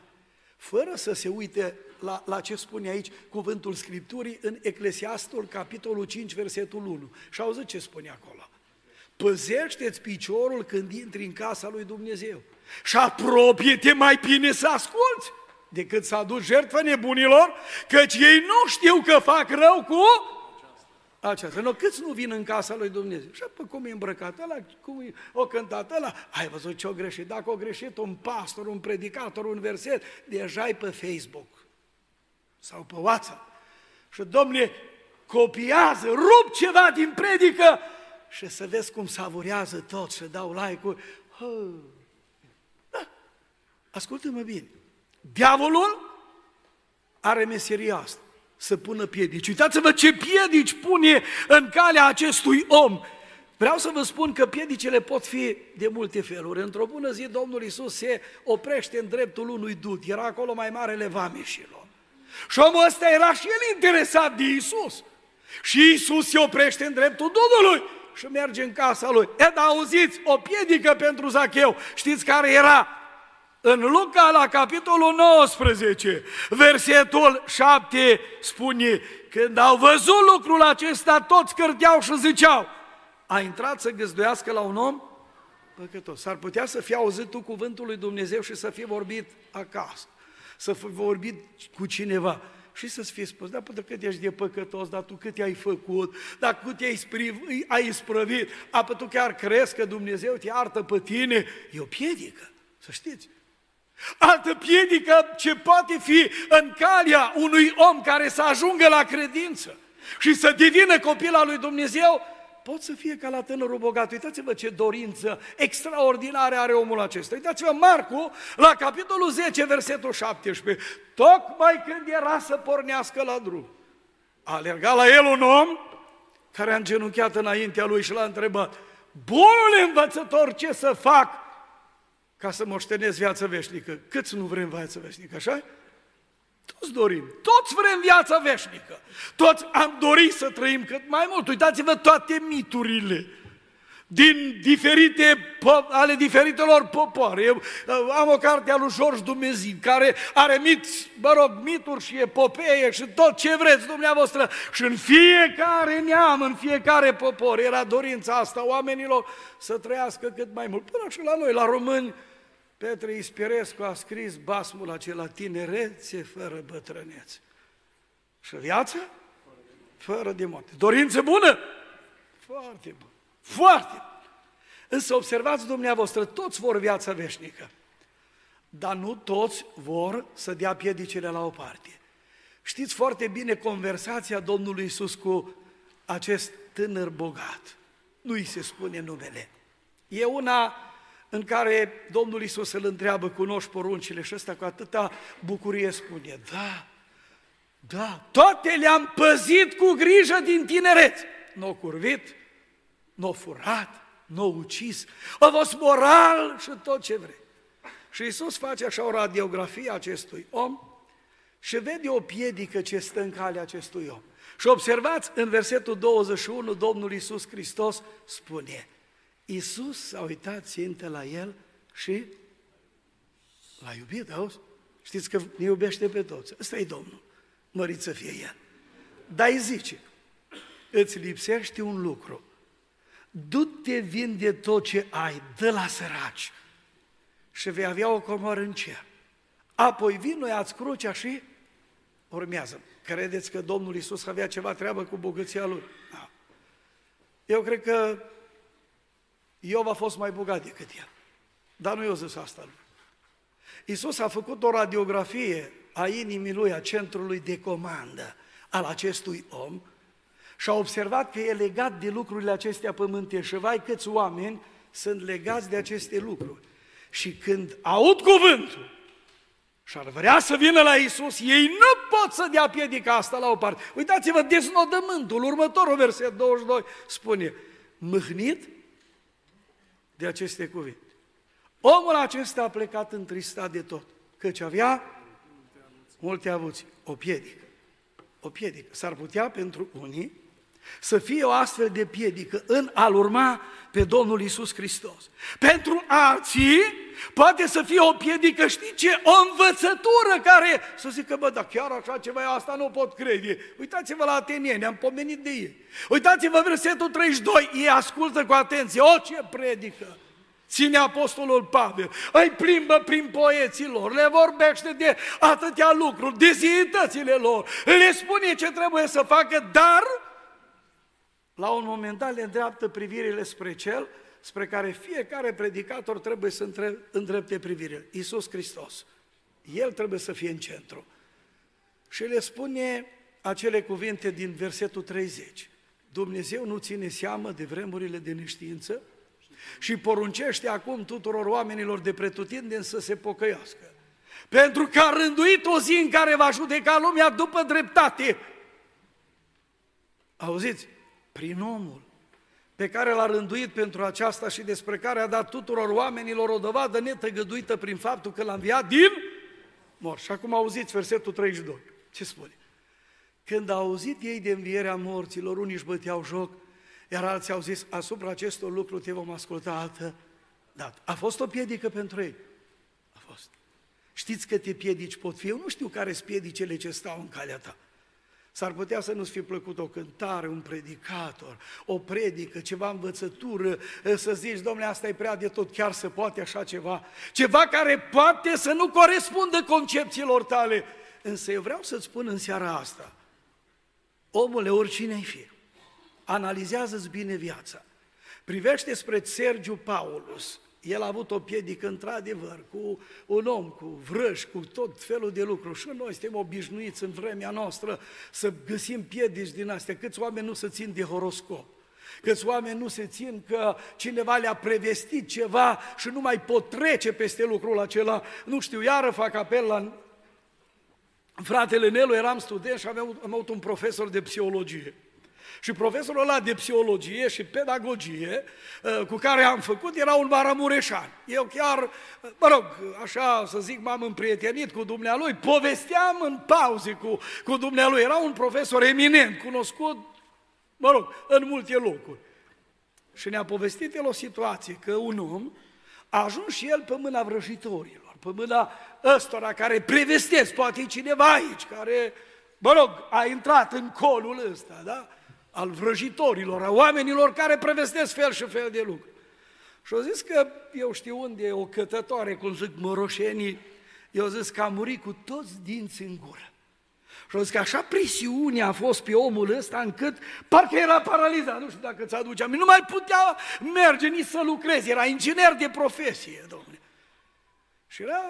Fără să se uite la, la ce spune aici cuvântul Scripturii în Eclesiastul, capitolul 5, versetul 1. Și auzi ce spune acolo. Păzește-ți piciorul când intri în casa lui Dumnezeu și apropie-te mai bine să asculți decât să aduci jertfă nebunilor, căci ei nu știu că fac rău cu aceasta. No, câți nu vin în casa lui Dumnezeu? Și pe cum e îmbrăcat ăla, cum e o cântat ăla, ai văzut ce-o greșit. Dacă o greșit un pastor, un predicator, un verset, deja e pe Facebook sau pe WhatsApp. Și domne, copiază, rup ceva din predică și să vezi cum savurează tot și dau like-uri. Da. Ascultă-mă bine. Diavolul are meseria asta să pună piedici. Uitați-vă ce piedici pune în calea acestui om. Vreau să vă spun că piedicele pot fi de multe feluri. Într-o bună zi, Domnul Isus se oprește în dreptul unui dud. Era acolo mai marele vameșilor. Și omul ăsta era și el interesat de Isus. Și Isus se oprește în dreptul dudului și merge în casa lui. E, da, auziți, o piedică pentru Zacheu. Știți care era? În Luca, la capitolul 19, versetul 7, spune, când au văzut lucrul acesta, toți cărteau și ziceau, a intrat să găzduiască la un om păcătos. S-ar putea să fie auzit tu cuvântul lui Dumnezeu și să fie vorbit acasă, să fie vorbit cu cineva și să-ți fie spus, da, până cât ești de păcătos, dar tu cât i-ai făcut, dar cât i-ai, spriv, ai isprăvit, apă tu chiar crezi că Dumnezeu te iartă pe tine, e o piedică, să știți. Altă piedică ce poate fi în calea unui om care să ajungă la credință și să devină copil al lui Dumnezeu, pot să fie ca la tânărul bogat. Uitați-vă ce dorință extraordinară are omul acesta. Uitați-vă Marcu la capitolul 10, versetul 17. Tocmai când era să pornească la drum, a alergat la el un om care a îngenunchiat înaintea lui și l-a întrebat, Bunul învățător, ce să fac ca să moștenesc viața veșnică? Câți nu vrem viața veșnică, așa toți dorim, toți vrem viața veșnică, toți am dorit să trăim cât mai mult. Uitați-vă toate miturile din diferite, ale diferitelor popoare. Eu uh, am o carte a lui George Dumnezeu, care are mit, mă rog, mituri și epopeie și tot ce vreți dumneavoastră. Și în fiecare neam, în fiecare popor, era dorința asta oamenilor să trăiască cât mai mult. Până și la noi, la români, Petre Ispirescu a scris basmul acela, tinerețe fără bătrânețe. Și viață? Fără de moarte. Dorință bună? Foarte bună. Foarte bună. Însă observați dumneavoastră, toți vor viața veșnică, dar nu toți vor să dea piedicile la o parte. Știți foarte bine conversația Domnului Isus cu acest tânăr bogat. Nu îi se spune numele. E una în care Domnul Isus îl întreabă, cunoști poruncile și ăsta cu atâta bucurie spune, da, da, toate le-am păzit cu grijă din tineret. Nu n-o curvit, nu n-o furat, nu n-o ucis, a fost moral și tot ce vrei. Și Isus face așa o radiografie a acestui om și vede o piedică ce stă în calea acestui om. Și observați, în versetul 21, Domnul Isus Hristos spune, Iisus s-a uitat țintă la el și l-a iubit, auzi? Știți că ne iubește pe toți. Ăsta e Domnul. Mărit să fie El. Dar îi zice, îți lipsește un lucru. Du-te, vinde tot ce ai, dă la săraci și vei avea o comoră în cer. Apoi vin, noi ați crucea și urmează. Credeți că Domnul Isus avea ceva treabă cu bogăția Lui? Da. Eu cred că Iov a fost mai bogat decât el. Dar nu i-a zis asta lui. Iisus a făcut o radiografie a inimii lui, a centrului de comandă al acestui om și a observat că e legat de lucrurile acestea pământești. Și vai câți oameni sunt legați de aceste lucruri. Și când aud cuvântul și ar vrea să vină la Isus, ei nu pot să dea piedica asta la o parte. Uitați-vă, deznodământul, următorul verset 22 spune, mâhnit de aceste cuvinte. Omul acesta a plecat întristat de tot, căci avea multe avuții, o piedică. O piedică. S-ar putea pentru unii să fie o astfel de piedică în a-L urma pe Domnul Isus Hristos. Pentru alții poate să fie o piedică, știi ce? O învățătură care să zică, bă, dar chiar așa ceva, asta nu pot crede. Uitați-vă la atenieni, am pomenit de ei. Uitați-vă versetul 32, ei ascultă cu atenție, o ce predică! ține Apostolul Pavel, îi plimbă prin poeții lor, le vorbește de atâtea lucruri, de ziitățile lor, le spune ce trebuie să facă, dar la un moment dat le îndreaptă privirile spre cel spre care fiecare predicator trebuie să îndrepte privirile. Iisus Hristos. El trebuie să fie în centru. Și le spune acele cuvinte din versetul 30. Dumnezeu nu ține seamă de vremurile de neștiință și poruncește acum tuturor oamenilor de pretutindeni să se pocăiască. Pentru că a rânduit o zi în care va judeca lumea după dreptate. Auziți? Prin omul pe care l-a rânduit pentru aceasta și despre care a dat tuturor oamenilor o dovadă netăgăduită prin faptul că l-a înviat din mor. Și acum auziți versetul 32. Ce spune? Când au auzit ei de învierea morților, unii își băteau joc, iar alții au zis, asupra acestor lucruri te vom asculta altă dată. A fost o piedică pentru ei? A fost. Știți câte piedici pot fi? Eu nu știu care sunt piedicele ce stau în calea ta. S-ar putea să nu-ți fi plăcut o cântare, un predicator, o predică, ceva învățătură, să zici, domnule, asta e prea de tot, chiar să poate așa ceva. Ceva care poate să nu corespundă concepțiilor tale. Însă eu vreau să-ți spun în seara asta, omule, oricine ai fi, analizează-ți bine viața. Privește spre Sergiu Paulus, el a avut o piedică într-adevăr, cu un om, cu vrăși, cu tot felul de lucruri. Și noi suntem obișnuiți în vremea noastră să găsim piedici din astea. Câți oameni nu se țin de horoscop? Câți oameni nu se țin că cineva le-a prevestit ceva și nu mai pot trece peste lucrul acela. Nu știu, iară fac apel la fratele Nelu, eram student și aveam, am avut un profesor de psihologie. Și profesorul ăla de psihologie și pedagogie uh, cu care am făcut era un maramureșan. Eu chiar, uh, mă rog, așa să zic, m-am împrietenit cu dumnealui, povesteam în pauze cu, cu dumnealui. Era un profesor eminent, cunoscut, mă rog, în multe locuri. Și ne-a povestit el o situație, că un om a ajuns și el pe mâna vrăjitorilor, pe mâna ăstora care prevestesc, poate e cineva aici, care, mă rog, a intrat în colul ăsta, da? Al vrăjitorilor, a oamenilor care prevestesc fel și fel de lucruri. Și au zis că eu știu unde e o cătătoare, cum zic măroșenii, eu zis că a murit cu toți dinți în gură. Și au zis că așa presiune a fost pe omul ăsta încât parcă era paralizat, nu știu dacă ți aduce aminte, nu mai putea merge nici să lucreze, era inginer de profesie, domnule. Și era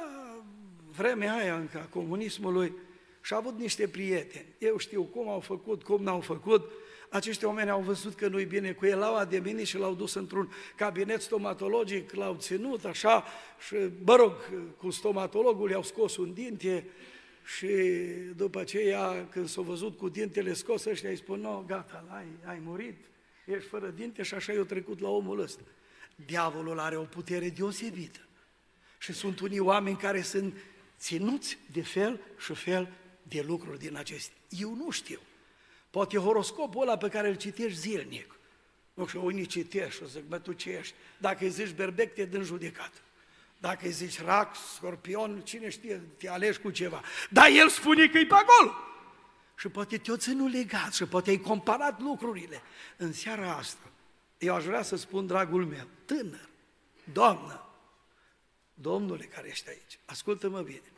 vremea aia încă a comunismului și a avut niște prieteni. Eu știu cum au făcut, cum n-au făcut, acești oameni au văzut că nu-i bine cu el, l-au ademenit și l-au dus într-un cabinet stomatologic, l-au ținut așa și, mă rog, cu stomatologul i-au scos un dinte și după aceea, când s-au văzut cu dintele scos, ăștia îi spun, no, gata, ai, ai murit, ești fără dinte și așa i-au trecut la omul ăsta. Diavolul are o putere deosebită. Și sunt unii oameni care sunt ținuți de fel și fel de lucruri din acestea. Eu nu știu. Poate horoscopul ăla pe care îl citești zilnic. Nu știu, unii citești și zic, bă, tu ce ești? Dacă îi zici berbec, te dă judecat. Dacă îi zici rac, scorpion, cine știe, te alegi cu ceva. Dar el spune că e pe acolo. Și poate te-o ținut legat și poate ai comparat lucrurile. În seara asta, eu aș vrea să spun, dragul meu, tânăr, doamnă, domnule care ești aici, ascultă-mă bine,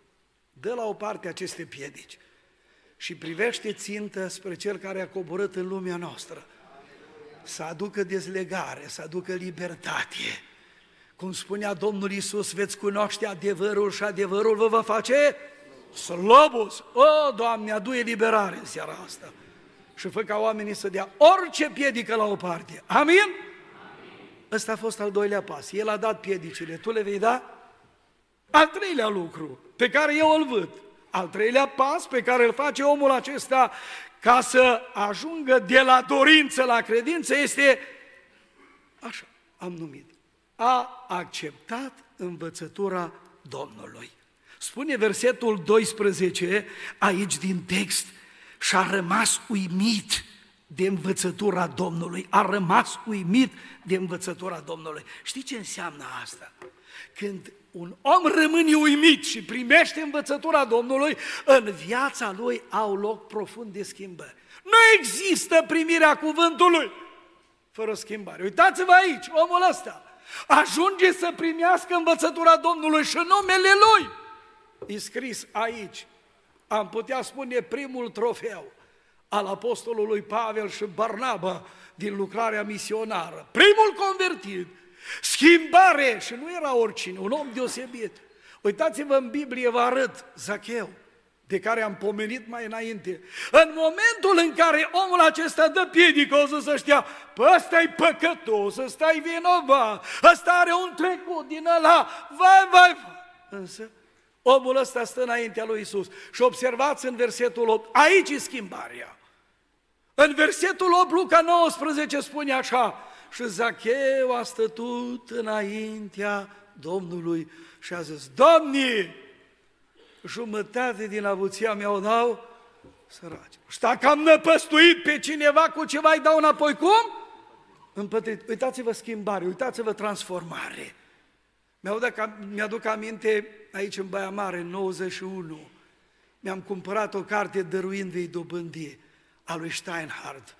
dă la o parte aceste piedici și privește țintă spre Cel care a coborât în lumea noastră. Să aducă dezlegare, să aducă libertate. Cum spunea Domnul Isus, veți cunoaște adevărul și adevărul vă va face slobos. O, Doamne, adu eliberare în seara asta. Și fă ca oamenii să dea orice piedică la o parte. Amin? Amin. Ăsta a fost al doilea pas. El a dat piedicile. Tu le vei da? Al treilea lucru pe care eu îl văd al treilea pas pe care îl face omul acesta ca să ajungă de la dorință la credință este, așa am numit, a acceptat învățătura Domnului. Spune versetul 12 aici din text și a rămas uimit de învățătura Domnului, a rămas uimit de învățătura Domnului. Știi ce înseamnă asta? Când un om rămâne uimit și primește învățătura Domnului, în viața lui au loc profunde schimbări. Nu există primirea cuvântului fără schimbare. Uitați-vă aici, omul ăsta ajunge să primească învățătura Domnului și numele lui e scris aici. Am putea spune primul trofeu al apostolului Pavel și Barnaba din lucrarea misionară. Primul convertit, Schimbare! Și nu era oricine, un om deosebit. Uitați-vă în Biblie, vă arăt Zacheu, de care am pomenit mai înainte. În momentul în care omul acesta dă piedică, o să se știa, pă, ăsta e păcătos, ăsta e vinovat, ăsta are un trecut din ăla, vai, vai, vai. Însă, omul ăsta stă înaintea lui Isus. Și observați în versetul 8, aici e schimbarea. În versetul 8, Luca 19 spune așa, Și Zacheu a stătut înaintea Domnului și a zis, Doamne, jumătate din avuția mea o dau săraci. Și dacă am năpăstuit pe cineva cu ceva, îi dau înapoi cum? Împătrit. Uitați-vă schimbare, uitați-vă transformare. Mi-aduc aminte aici în Baia Mare, în 91, mi-am cumpărat o carte dăruind vei dobândi a lui Steinhardt.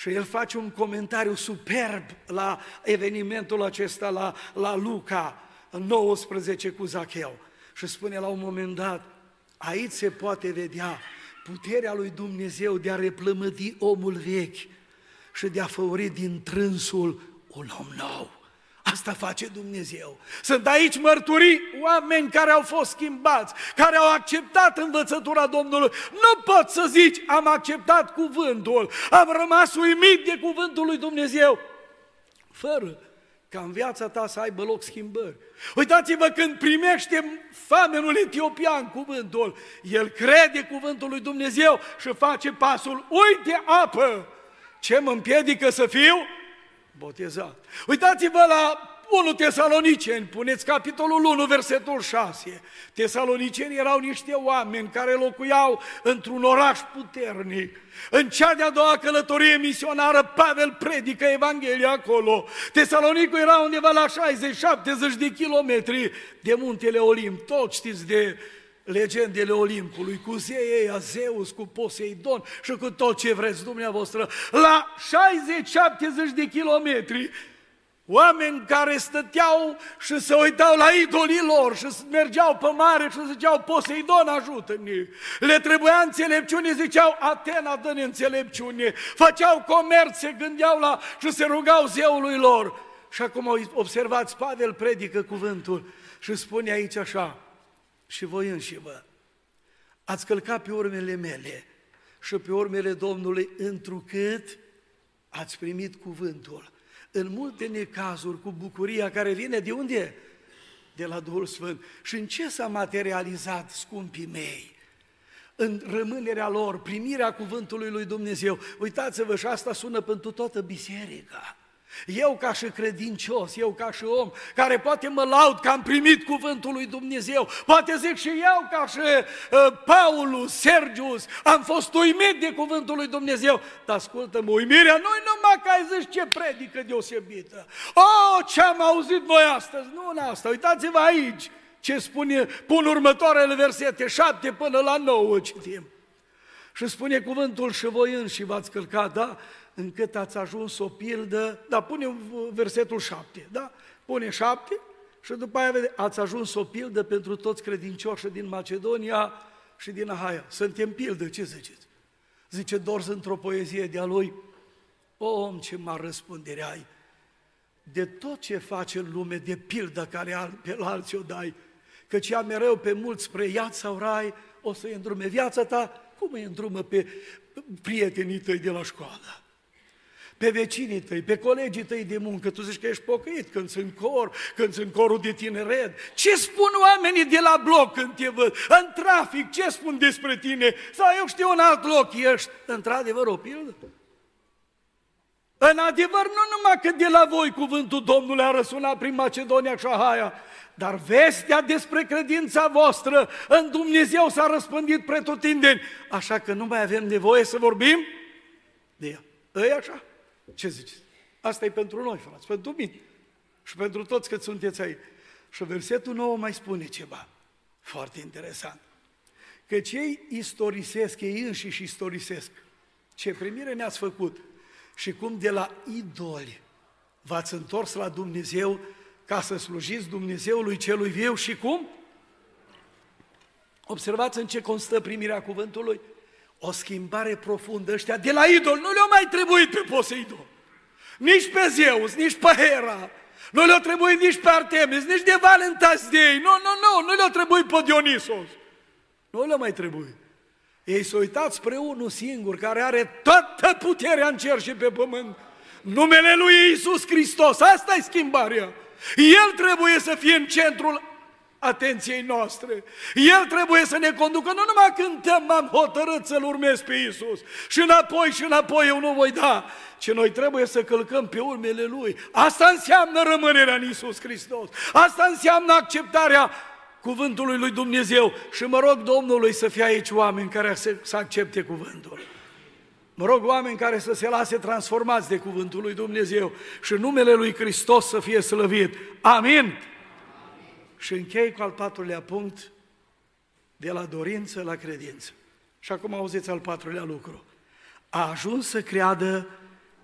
Și el face un comentariu superb la evenimentul acesta, la, la Luca, în 19 cu Zacheu. Și spune la un moment dat, aici se poate vedea puterea lui Dumnezeu de a replămădi omul vechi și de a făuri din trânsul un om nou. Asta face Dumnezeu. Sunt aici mărturii, oameni care au fost schimbați, care au acceptat învățătura Domnului. Nu pot să zici, am acceptat cuvântul, am rămas uimit de cuvântul lui Dumnezeu, fără ca în viața ta să aibă loc schimbări. Uitați-vă când primește famenul etiopian cuvântul, el crede cuvântul lui Dumnezeu și face pasul, uite apă, ce mă împiedică să fiu botezat. Uitați-vă la 1 Tesaloniceni, puneți capitolul 1, versetul 6. Tesaloniceni erau niște oameni care locuiau într-un oraș puternic. În cea de-a doua călătorie misionară, Pavel predică Evanghelia acolo. Tesalonicul era undeva la 60-70 de kilometri de muntele Olimp. Toți știți de legendele Olimpului, cu zeii Zeus, cu Poseidon și cu tot ce vreți dumneavoastră. La 60-70 de kilometri Oameni care stăteau și se uitau la idolii lor și mergeau pe mare și ziceau, Poseidon ajută-ne. Le trebuia înțelepciune, ziceau, Atena dă-ne înțelepciune. Făceau comerț, se gândeau la și se rugau zeului lor. Și acum observați, Pavel predică cuvântul și spune aici așa, și voi înși vă, ați călcat pe urmele mele și pe urmele Domnului, întrucât ați primit cuvântul în multe necazuri, cu bucuria care vine de unde? De la Duhul Sfânt. Și în ce s-a materializat, scumpii mei? În rămânerea lor, primirea cuvântului lui Dumnezeu. Uitați-vă, și asta sună pentru toată biserica. Eu ca și credincios, eu ca și om, care poate mă laud că am primit cuvântul lui Dumnezeu, poate zic și eu ca și uh, Paulus, Sergius, am fost uimit de cuvântul lui Dumnezeu, dar ascultă-mă, uimirea nu numai că ai zis ce predică deosebită. Oh, ce am auzit noi astăzi, nu în asta, uitați-vă aici ce spune, pun următoarele versete, șapte până la nouă citim. Și spune cuvântul și voi înși v-ați călcat, da? Încât ați ajuns o pildă, da, pune versetul 7, da? Pune 7 și după aia vede, ați ajuns o pildă pentru toți credincioșii din Macedonia și din Ahaia. Suntem pildă, ce ziceți? Zice Dors într-o poezie de-a lui, o om ce mare răspundere ai, de tot ce faci în lume, de pildă care pe la alții o dai, căci ea mereu pe mulți spre iad sau rai, o să-i îndrume viața ta, cum îi îndrumă pe prietenii tăi de la școală? Pe vecinii tăi, pe colegii tăi de muncă, tu zici că ești pocăit când sunt cor, când sunt corul de tineret. Ce spun oamenii de la bloc când te văd? În trafic, ce spun despre tine? Sau eu știu un alt loc, ești într-adevăr o pildă? În adevăr, nu numai că de la voi cuvântul Domnului a răsunat prin Macedonia și Ahaia, dar vestea despre credința voastră în Dumnezeu s-a răspândit pretutindeni, așa că nu mai avem nevoie să vorbim de ea. Ei așa? Ce ziceți? Asta e pentru noi, frați, pentru mine și pentru toți cât sunteți aici. Și versetul nou mai spune ceva foarte interesant. Că cei istorisesc, ei înșiși istorisesc ce primire ne-ați făcut și cum de la idoli v-ați întors la Dumnezeu ca să slujiți Dumnezeului celui viu și cum? Observați în ce constă primirea cuvântului o schimbare profundă. Ăștia de la idol nu le-au mai trebuit pe Poseidon, nici pe Zeus, nici pe Hera, nu le-au trebuit nici pe Artemis, nici de Valentine's Day, nu, nu, nu, nu le-au trebuit pe Dionisos. Nu le-au mai trebuit. Ei s-au uitat spre unul singur care are toată puterea în cer și pe pământ. Numele lui Iisus Hristos, asta e schimbarea. El trebuie să fie în centrul atenției noastre. El trebuie să ne conducă, nu numai cântăm, m-am hotărât să-L urmez pe Iisus și înapoi și înapoi eu nu voi da, ci noi trebuie să călcăm pe urmele Lui. Asta înseamnă rămânerea în Iisus Hristos. Asta înseamnă acceptarea cuvântului lui Dumnezeu. Și mă rog Domnului să fie aici oameni care să, să accepte cuvântul. Mă rog oameni care să se lase transformați de cuvântul lui Dumnezeu și numele lui Hristos să fie slăvit. Amin. Și închei cu al patrulea punct, de la dorință la credință. Și acum auziți al patrulea lucru. A ajuns să creadă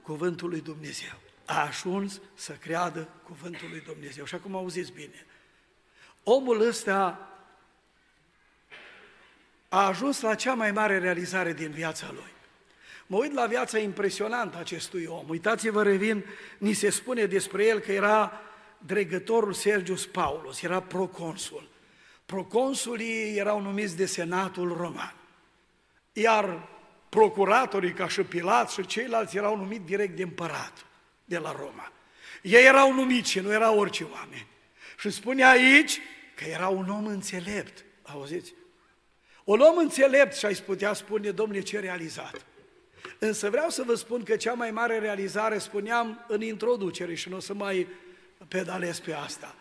cuvântul lui Dumnezeu. A ajuns să creadă cuvântul lui Dumnezeu. Și acum auziți bine. Omul ăsta a ajuns la cea mai mare realizare din viața lui. Mă uit la viața impresionantă acestui om. Uitați-vă, revin, ni se spune despre el că era dregătorul Sergius Paulus, era proconsul. Proconsulii erau numiți de Senatul Roman, iar procuratorii ca și Pilat și ceilalți erau numiți direct de împărat, de la Roma. Ei erau numiți și nu erau orice oameni. Și spune aici că era un om înțelept, auziți? Un om înțelept și ai putea spune, domnule, ce realizat. Însă vreau să vă spun că cea mai mare realizare, spuneam în introducere și nu o să mai pedalez pe asta.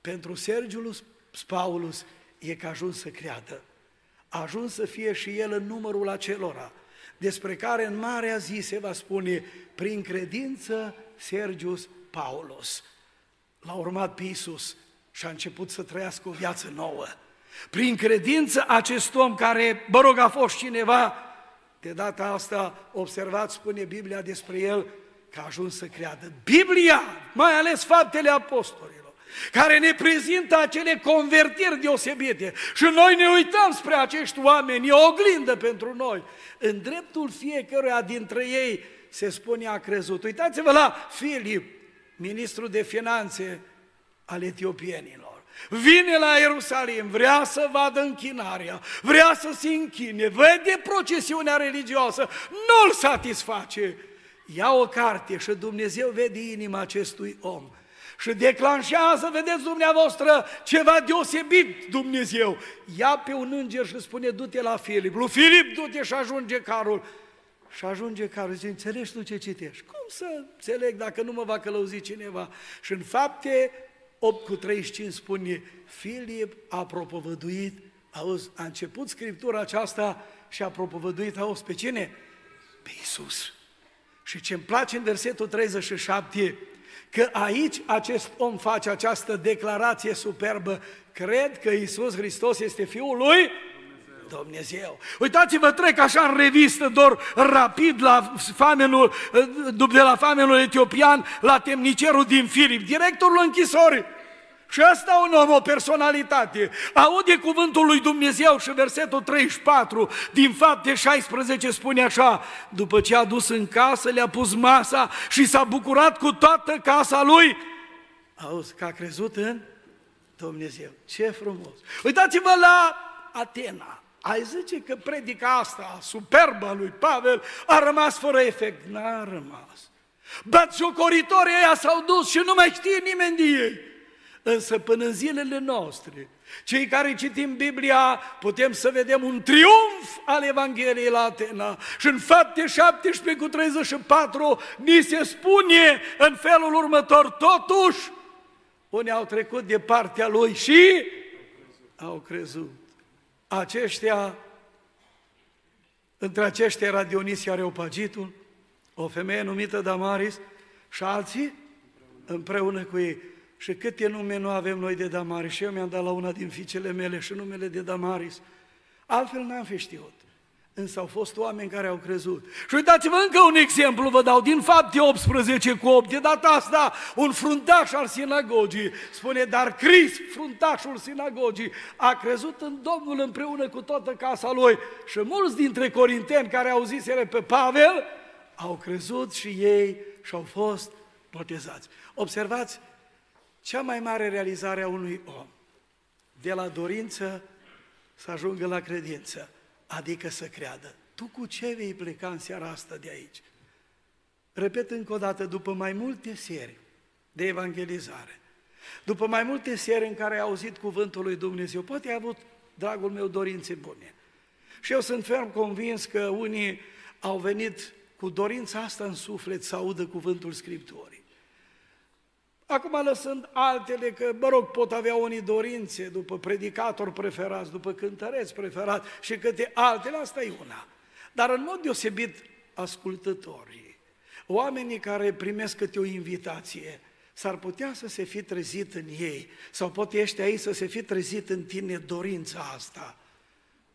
Pentru Sergiulus Paulus e că a ajuns să creadă. A ajuns să fie și el în numărul acelora, despre care în Marea Zi se va spune, prin credință Sergius Paulus. L-a urmat pe Iisus și a început să trăiască o viață nouă. Prin credință acest om care, mă rog, a fost cineva, de data asta, observați, spune Biblia despre el, că a ajuns să creadă. Biblia, mai ales faptele apostolilor, care ne prezintă acele convertiri deosebite și noi ne uităm spre acești oameni, e o oglindă pentru noi. În dreptul fiecăruia dintre ei se spune a crezut. Uitați-vă la Filip, ministrul de finanțe al etiopienilor. Vine la Ierusalim, vrea să vadă închinarea, vrea să se închine, vede procesiunea religioasă, nu-l satisface ia o carte și Dumnezeu vede inima acestui om și declanșează, vedeți dumneavoastră, ceva deosebit Dumnezeu. Ia pe un înger și spune, du-te la Filip. Lui Filip, du-te și ajunge carul. Și ajunge carul, zice, înțelegi tu ce citești? Cum să înțeleg dacă nu mă va călăuzi cineva? Și în fapte 8 cu 35 spune, Filip a propovăduit, auzi, a început Scriptura aceasta și a propovăduit, auzi, pe cine? Pe Iisus. Și ce îmi place în versetul 37, că aici acest om face această declarație superbă, cred că Isus Hristos este Fiul lui Dumnezeu. Uitați-vă, trec așa în revistă, doar rapid la famenul, de la famenul etiopian la temnicerul din Filip, directorul închisorii. Și asta un om, o personalitate. Aude cuvântul lui Dumnezeu și versetul 34 din fapte 16 spune așa, după ce a dus în casă, le-a pus masa și s-a bucurat cu toată casa lui. Auzi, că a crezut în Dumnezeu. Ce frumos! Uitați-vă la Atena. Ai zice că predica asta, superba lui Pavel, a rămas fără efect. N-a rămas. Batjocoritorii ăia s-au dus și nu mai știe nimeni de ei. Însă până în zilele noastre, cei care citim Biblia, putem să vedem un triumf al Evangheliei la Atena. Și în fapte 17 cu 34 ni se spune în felul următor, totuși, unii au trecut de partea lui și au crezut. Aceștia, între aceștia era Dionisia Areopagitul, o femeie numită Damaris și alții împreună cu ei. Și câte nume nu avem noi de Damaris? Și eu mi-am dat la una din fiicele mele și numele de Damaris. Altfel n-am fi știut. Însă au fost oameni care au crezut. Și uitați-vă încă un exemplu, vă dau, din fapte 18 cu 8, de data asta, un fruntaș al sinagogii, spune, dar Crist, fruntașul sinagogii, a crezut în Domnul împreună cu toată casa lui. Și mulți dintre corinteni care au zis pe Pavel, au crezut și ei și au fost botezați. Observați cea mai mare realizare a unui om, de la dorință să ajungă la credință, adică să creadă. Tu cu ce vei pleca în seara asta de aici? Repet încă o dată, după mai multe serii de evangelizare, După mai multe seri în care ai auzit cuvântul lui Dumnezeu, poate ai avut, dragul meu, dorințe bune. Și eu sunt ferm convins că unii au venit cu dorința asta în suflet să audă cuvântul Scripturii. Acum lăsând altele, că, mă rog, pot avea unii dorințe după predicatori preferați, după cântăreți preferați și câte altele, asta e una. Dar în mod deosebit, ascultătorii, oamenii care primesc câte o invitație, s-ar putea să se fi trezit în ei, sau poate ești aici să se fi trezit în tine dorința asta,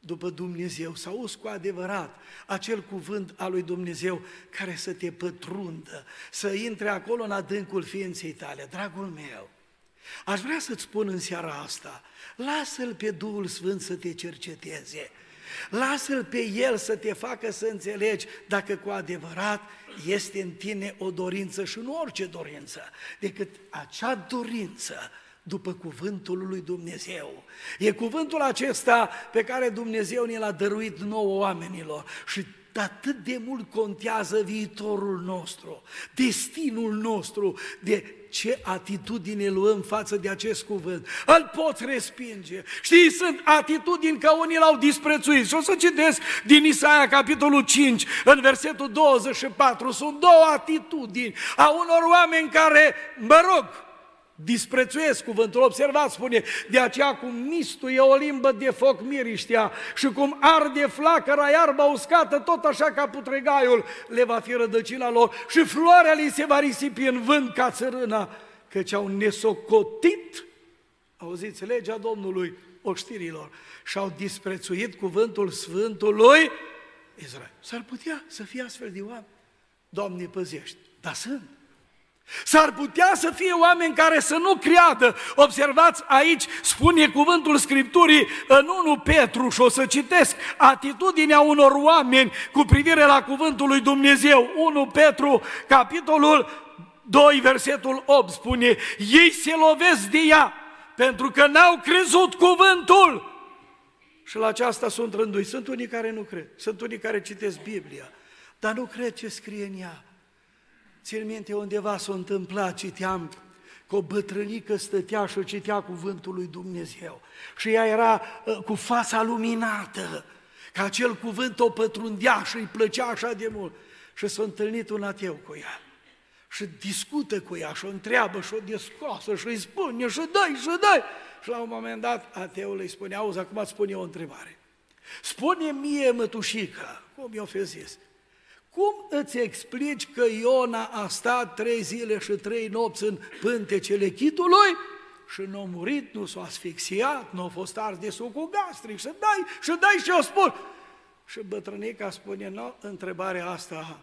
după Dumnezeu, să auzi cu adevărat acel cuvânt al lui Dumnezeu care să te pătrundă, să intre acolo în adâncul ființei tale. Dragul meu, aș vrea să-ți spun în seara asta, lasă-L pe Duhul Sfânt să te cerceteze, lasă-L pe El să te facă să înțelegi dacă cu adevărat este în tine o dorință și nu orice dorință, decât acea dorință după cuvântul lui Dumnezeu. E cuvântul acesta pe care Dumnezeu ne l-a dăruit nouă oamenilor și atât de mult contează viitorul nostru, destinul nostru, de ce atitudine luăm față de acest cuvânt. Îl poți respinge. Știi, sunt atitudini că unii l-au disprețuit. Și o să citesc din Isaia, capitolul 5, în versetul 24. Sunt două atitudini a unor oameni care, mă rog, disprețuiesc cuvântul, observați, spune, de aceea cum mistuie o limbă de foc miriștea și cum arde flacăra iarba uscată, tot așa ca putregaiul le va fi rădăcina lor și floarea li se va risipi în vânt ca țărâna, căci au nesocotit, auziți, legea Domnului oștirilor și au disprețuit cuvântul Sfântului Israel. S-ar putea să fie astfel de oameni. Doamne, păzești, dar sunt. S-ar putea să fie oameni care să nu creadă. Observați aici, spune cuvântul Scripturii în 1 Petru și o să citesc atitudinea unor oameni cu privire la cuvântul lui Dumnezeu. 1 Petru, capitolul 2, versetul 8 spune, ei se lovesc de ea pentru că n-au crezut cuvântul. Și la aceasta sunt rândui. Sunt unii care nu cred, sunt unii care citesc Biblia, dar nu cred ce scrie în ea. Țin minte undeva s-a întâmplat, citeam că o bătrânică stătea și citea cuvântul lui Dumnezeu. Și ea era uh, cu fața luminată, că acel cuvânt o pătrundea și îi plăcea așa de mult. Și s-a întâlnit un ateu cu ea. Și discută cu ea și o întreabă și o descoasă și îi spune și dai și dai. Și la un moment dat ateul îi spune, auzi, acum îți spun eu o întrebare. Spune mie, mătușică, cum i-o fi zis, cum îți explici că Iona a stat trei zile și trei nopți în pântecele chitului și nu a murit, nu s-a asfixiat, nu a fost ars de sucul gastric și dai, și dai și o spun. Și bătrânica spune, nu, întrebarea asta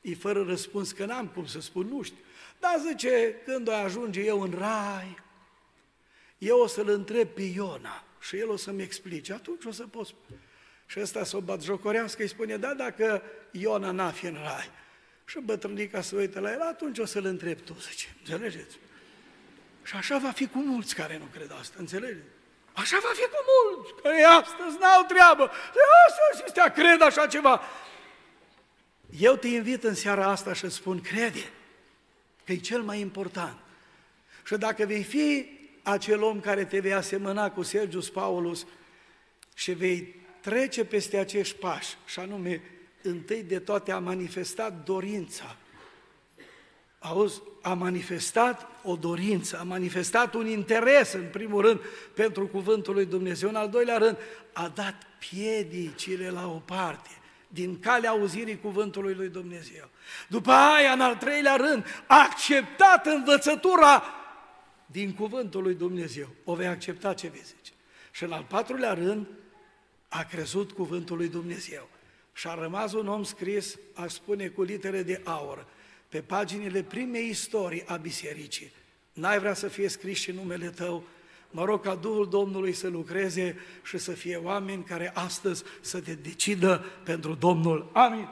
e fără răspuns, că n-am cum să spun, nu știu. Dar zice, când o ajunge eu în rai, eu o să-l întreb pe Iona și el o să-mi explice, atunci o să pot spune. Și ăsta să o batjocorească, îi spune, da, dacă Iona n-a fi în rai. Și bătrânica se uită la el, atunci o să-l întreb tu, zice, înțelegeți? Și așa va fi cu mulți care nu cred asta, înțelegeți? Așa va fi cu mulți, că ei astăzi n-au treabă. De asta ăștia cred așa ceva. Eu te invit în seara asta și spun, crede, că e cel mai important. Și dacă vei fi acel om care te vei asemăna cu Sergius Paulus și vei trece peste acești pași, și anume, întâi de toate a manifestat dorința. Auzi, a manifestat o dorință, a manifestat un interes, în primul rând, pentru cuvântul lui Dumnezeu, în al doilea rând, a dat piedicile la o parte, din calea auzirii cuvântului lui Dumnezeu. După aia, în al treilea rând, a acceptat învățătura din cuvântul lui Dumnezeu. O vei accepta ce vei zice. Și în al patrulea rând, a crezut cuvântul lui Dumnezeu. Și a rămas un om scris, aș spune cu litere de aur, pe paginile primei istorii a bisericii. N-ai vrea să fie scris și numele tău, mă rog ca Duhul Domnului să lucreze și să fie oameni care astăzi să te decidă pentru Domnul. Amin.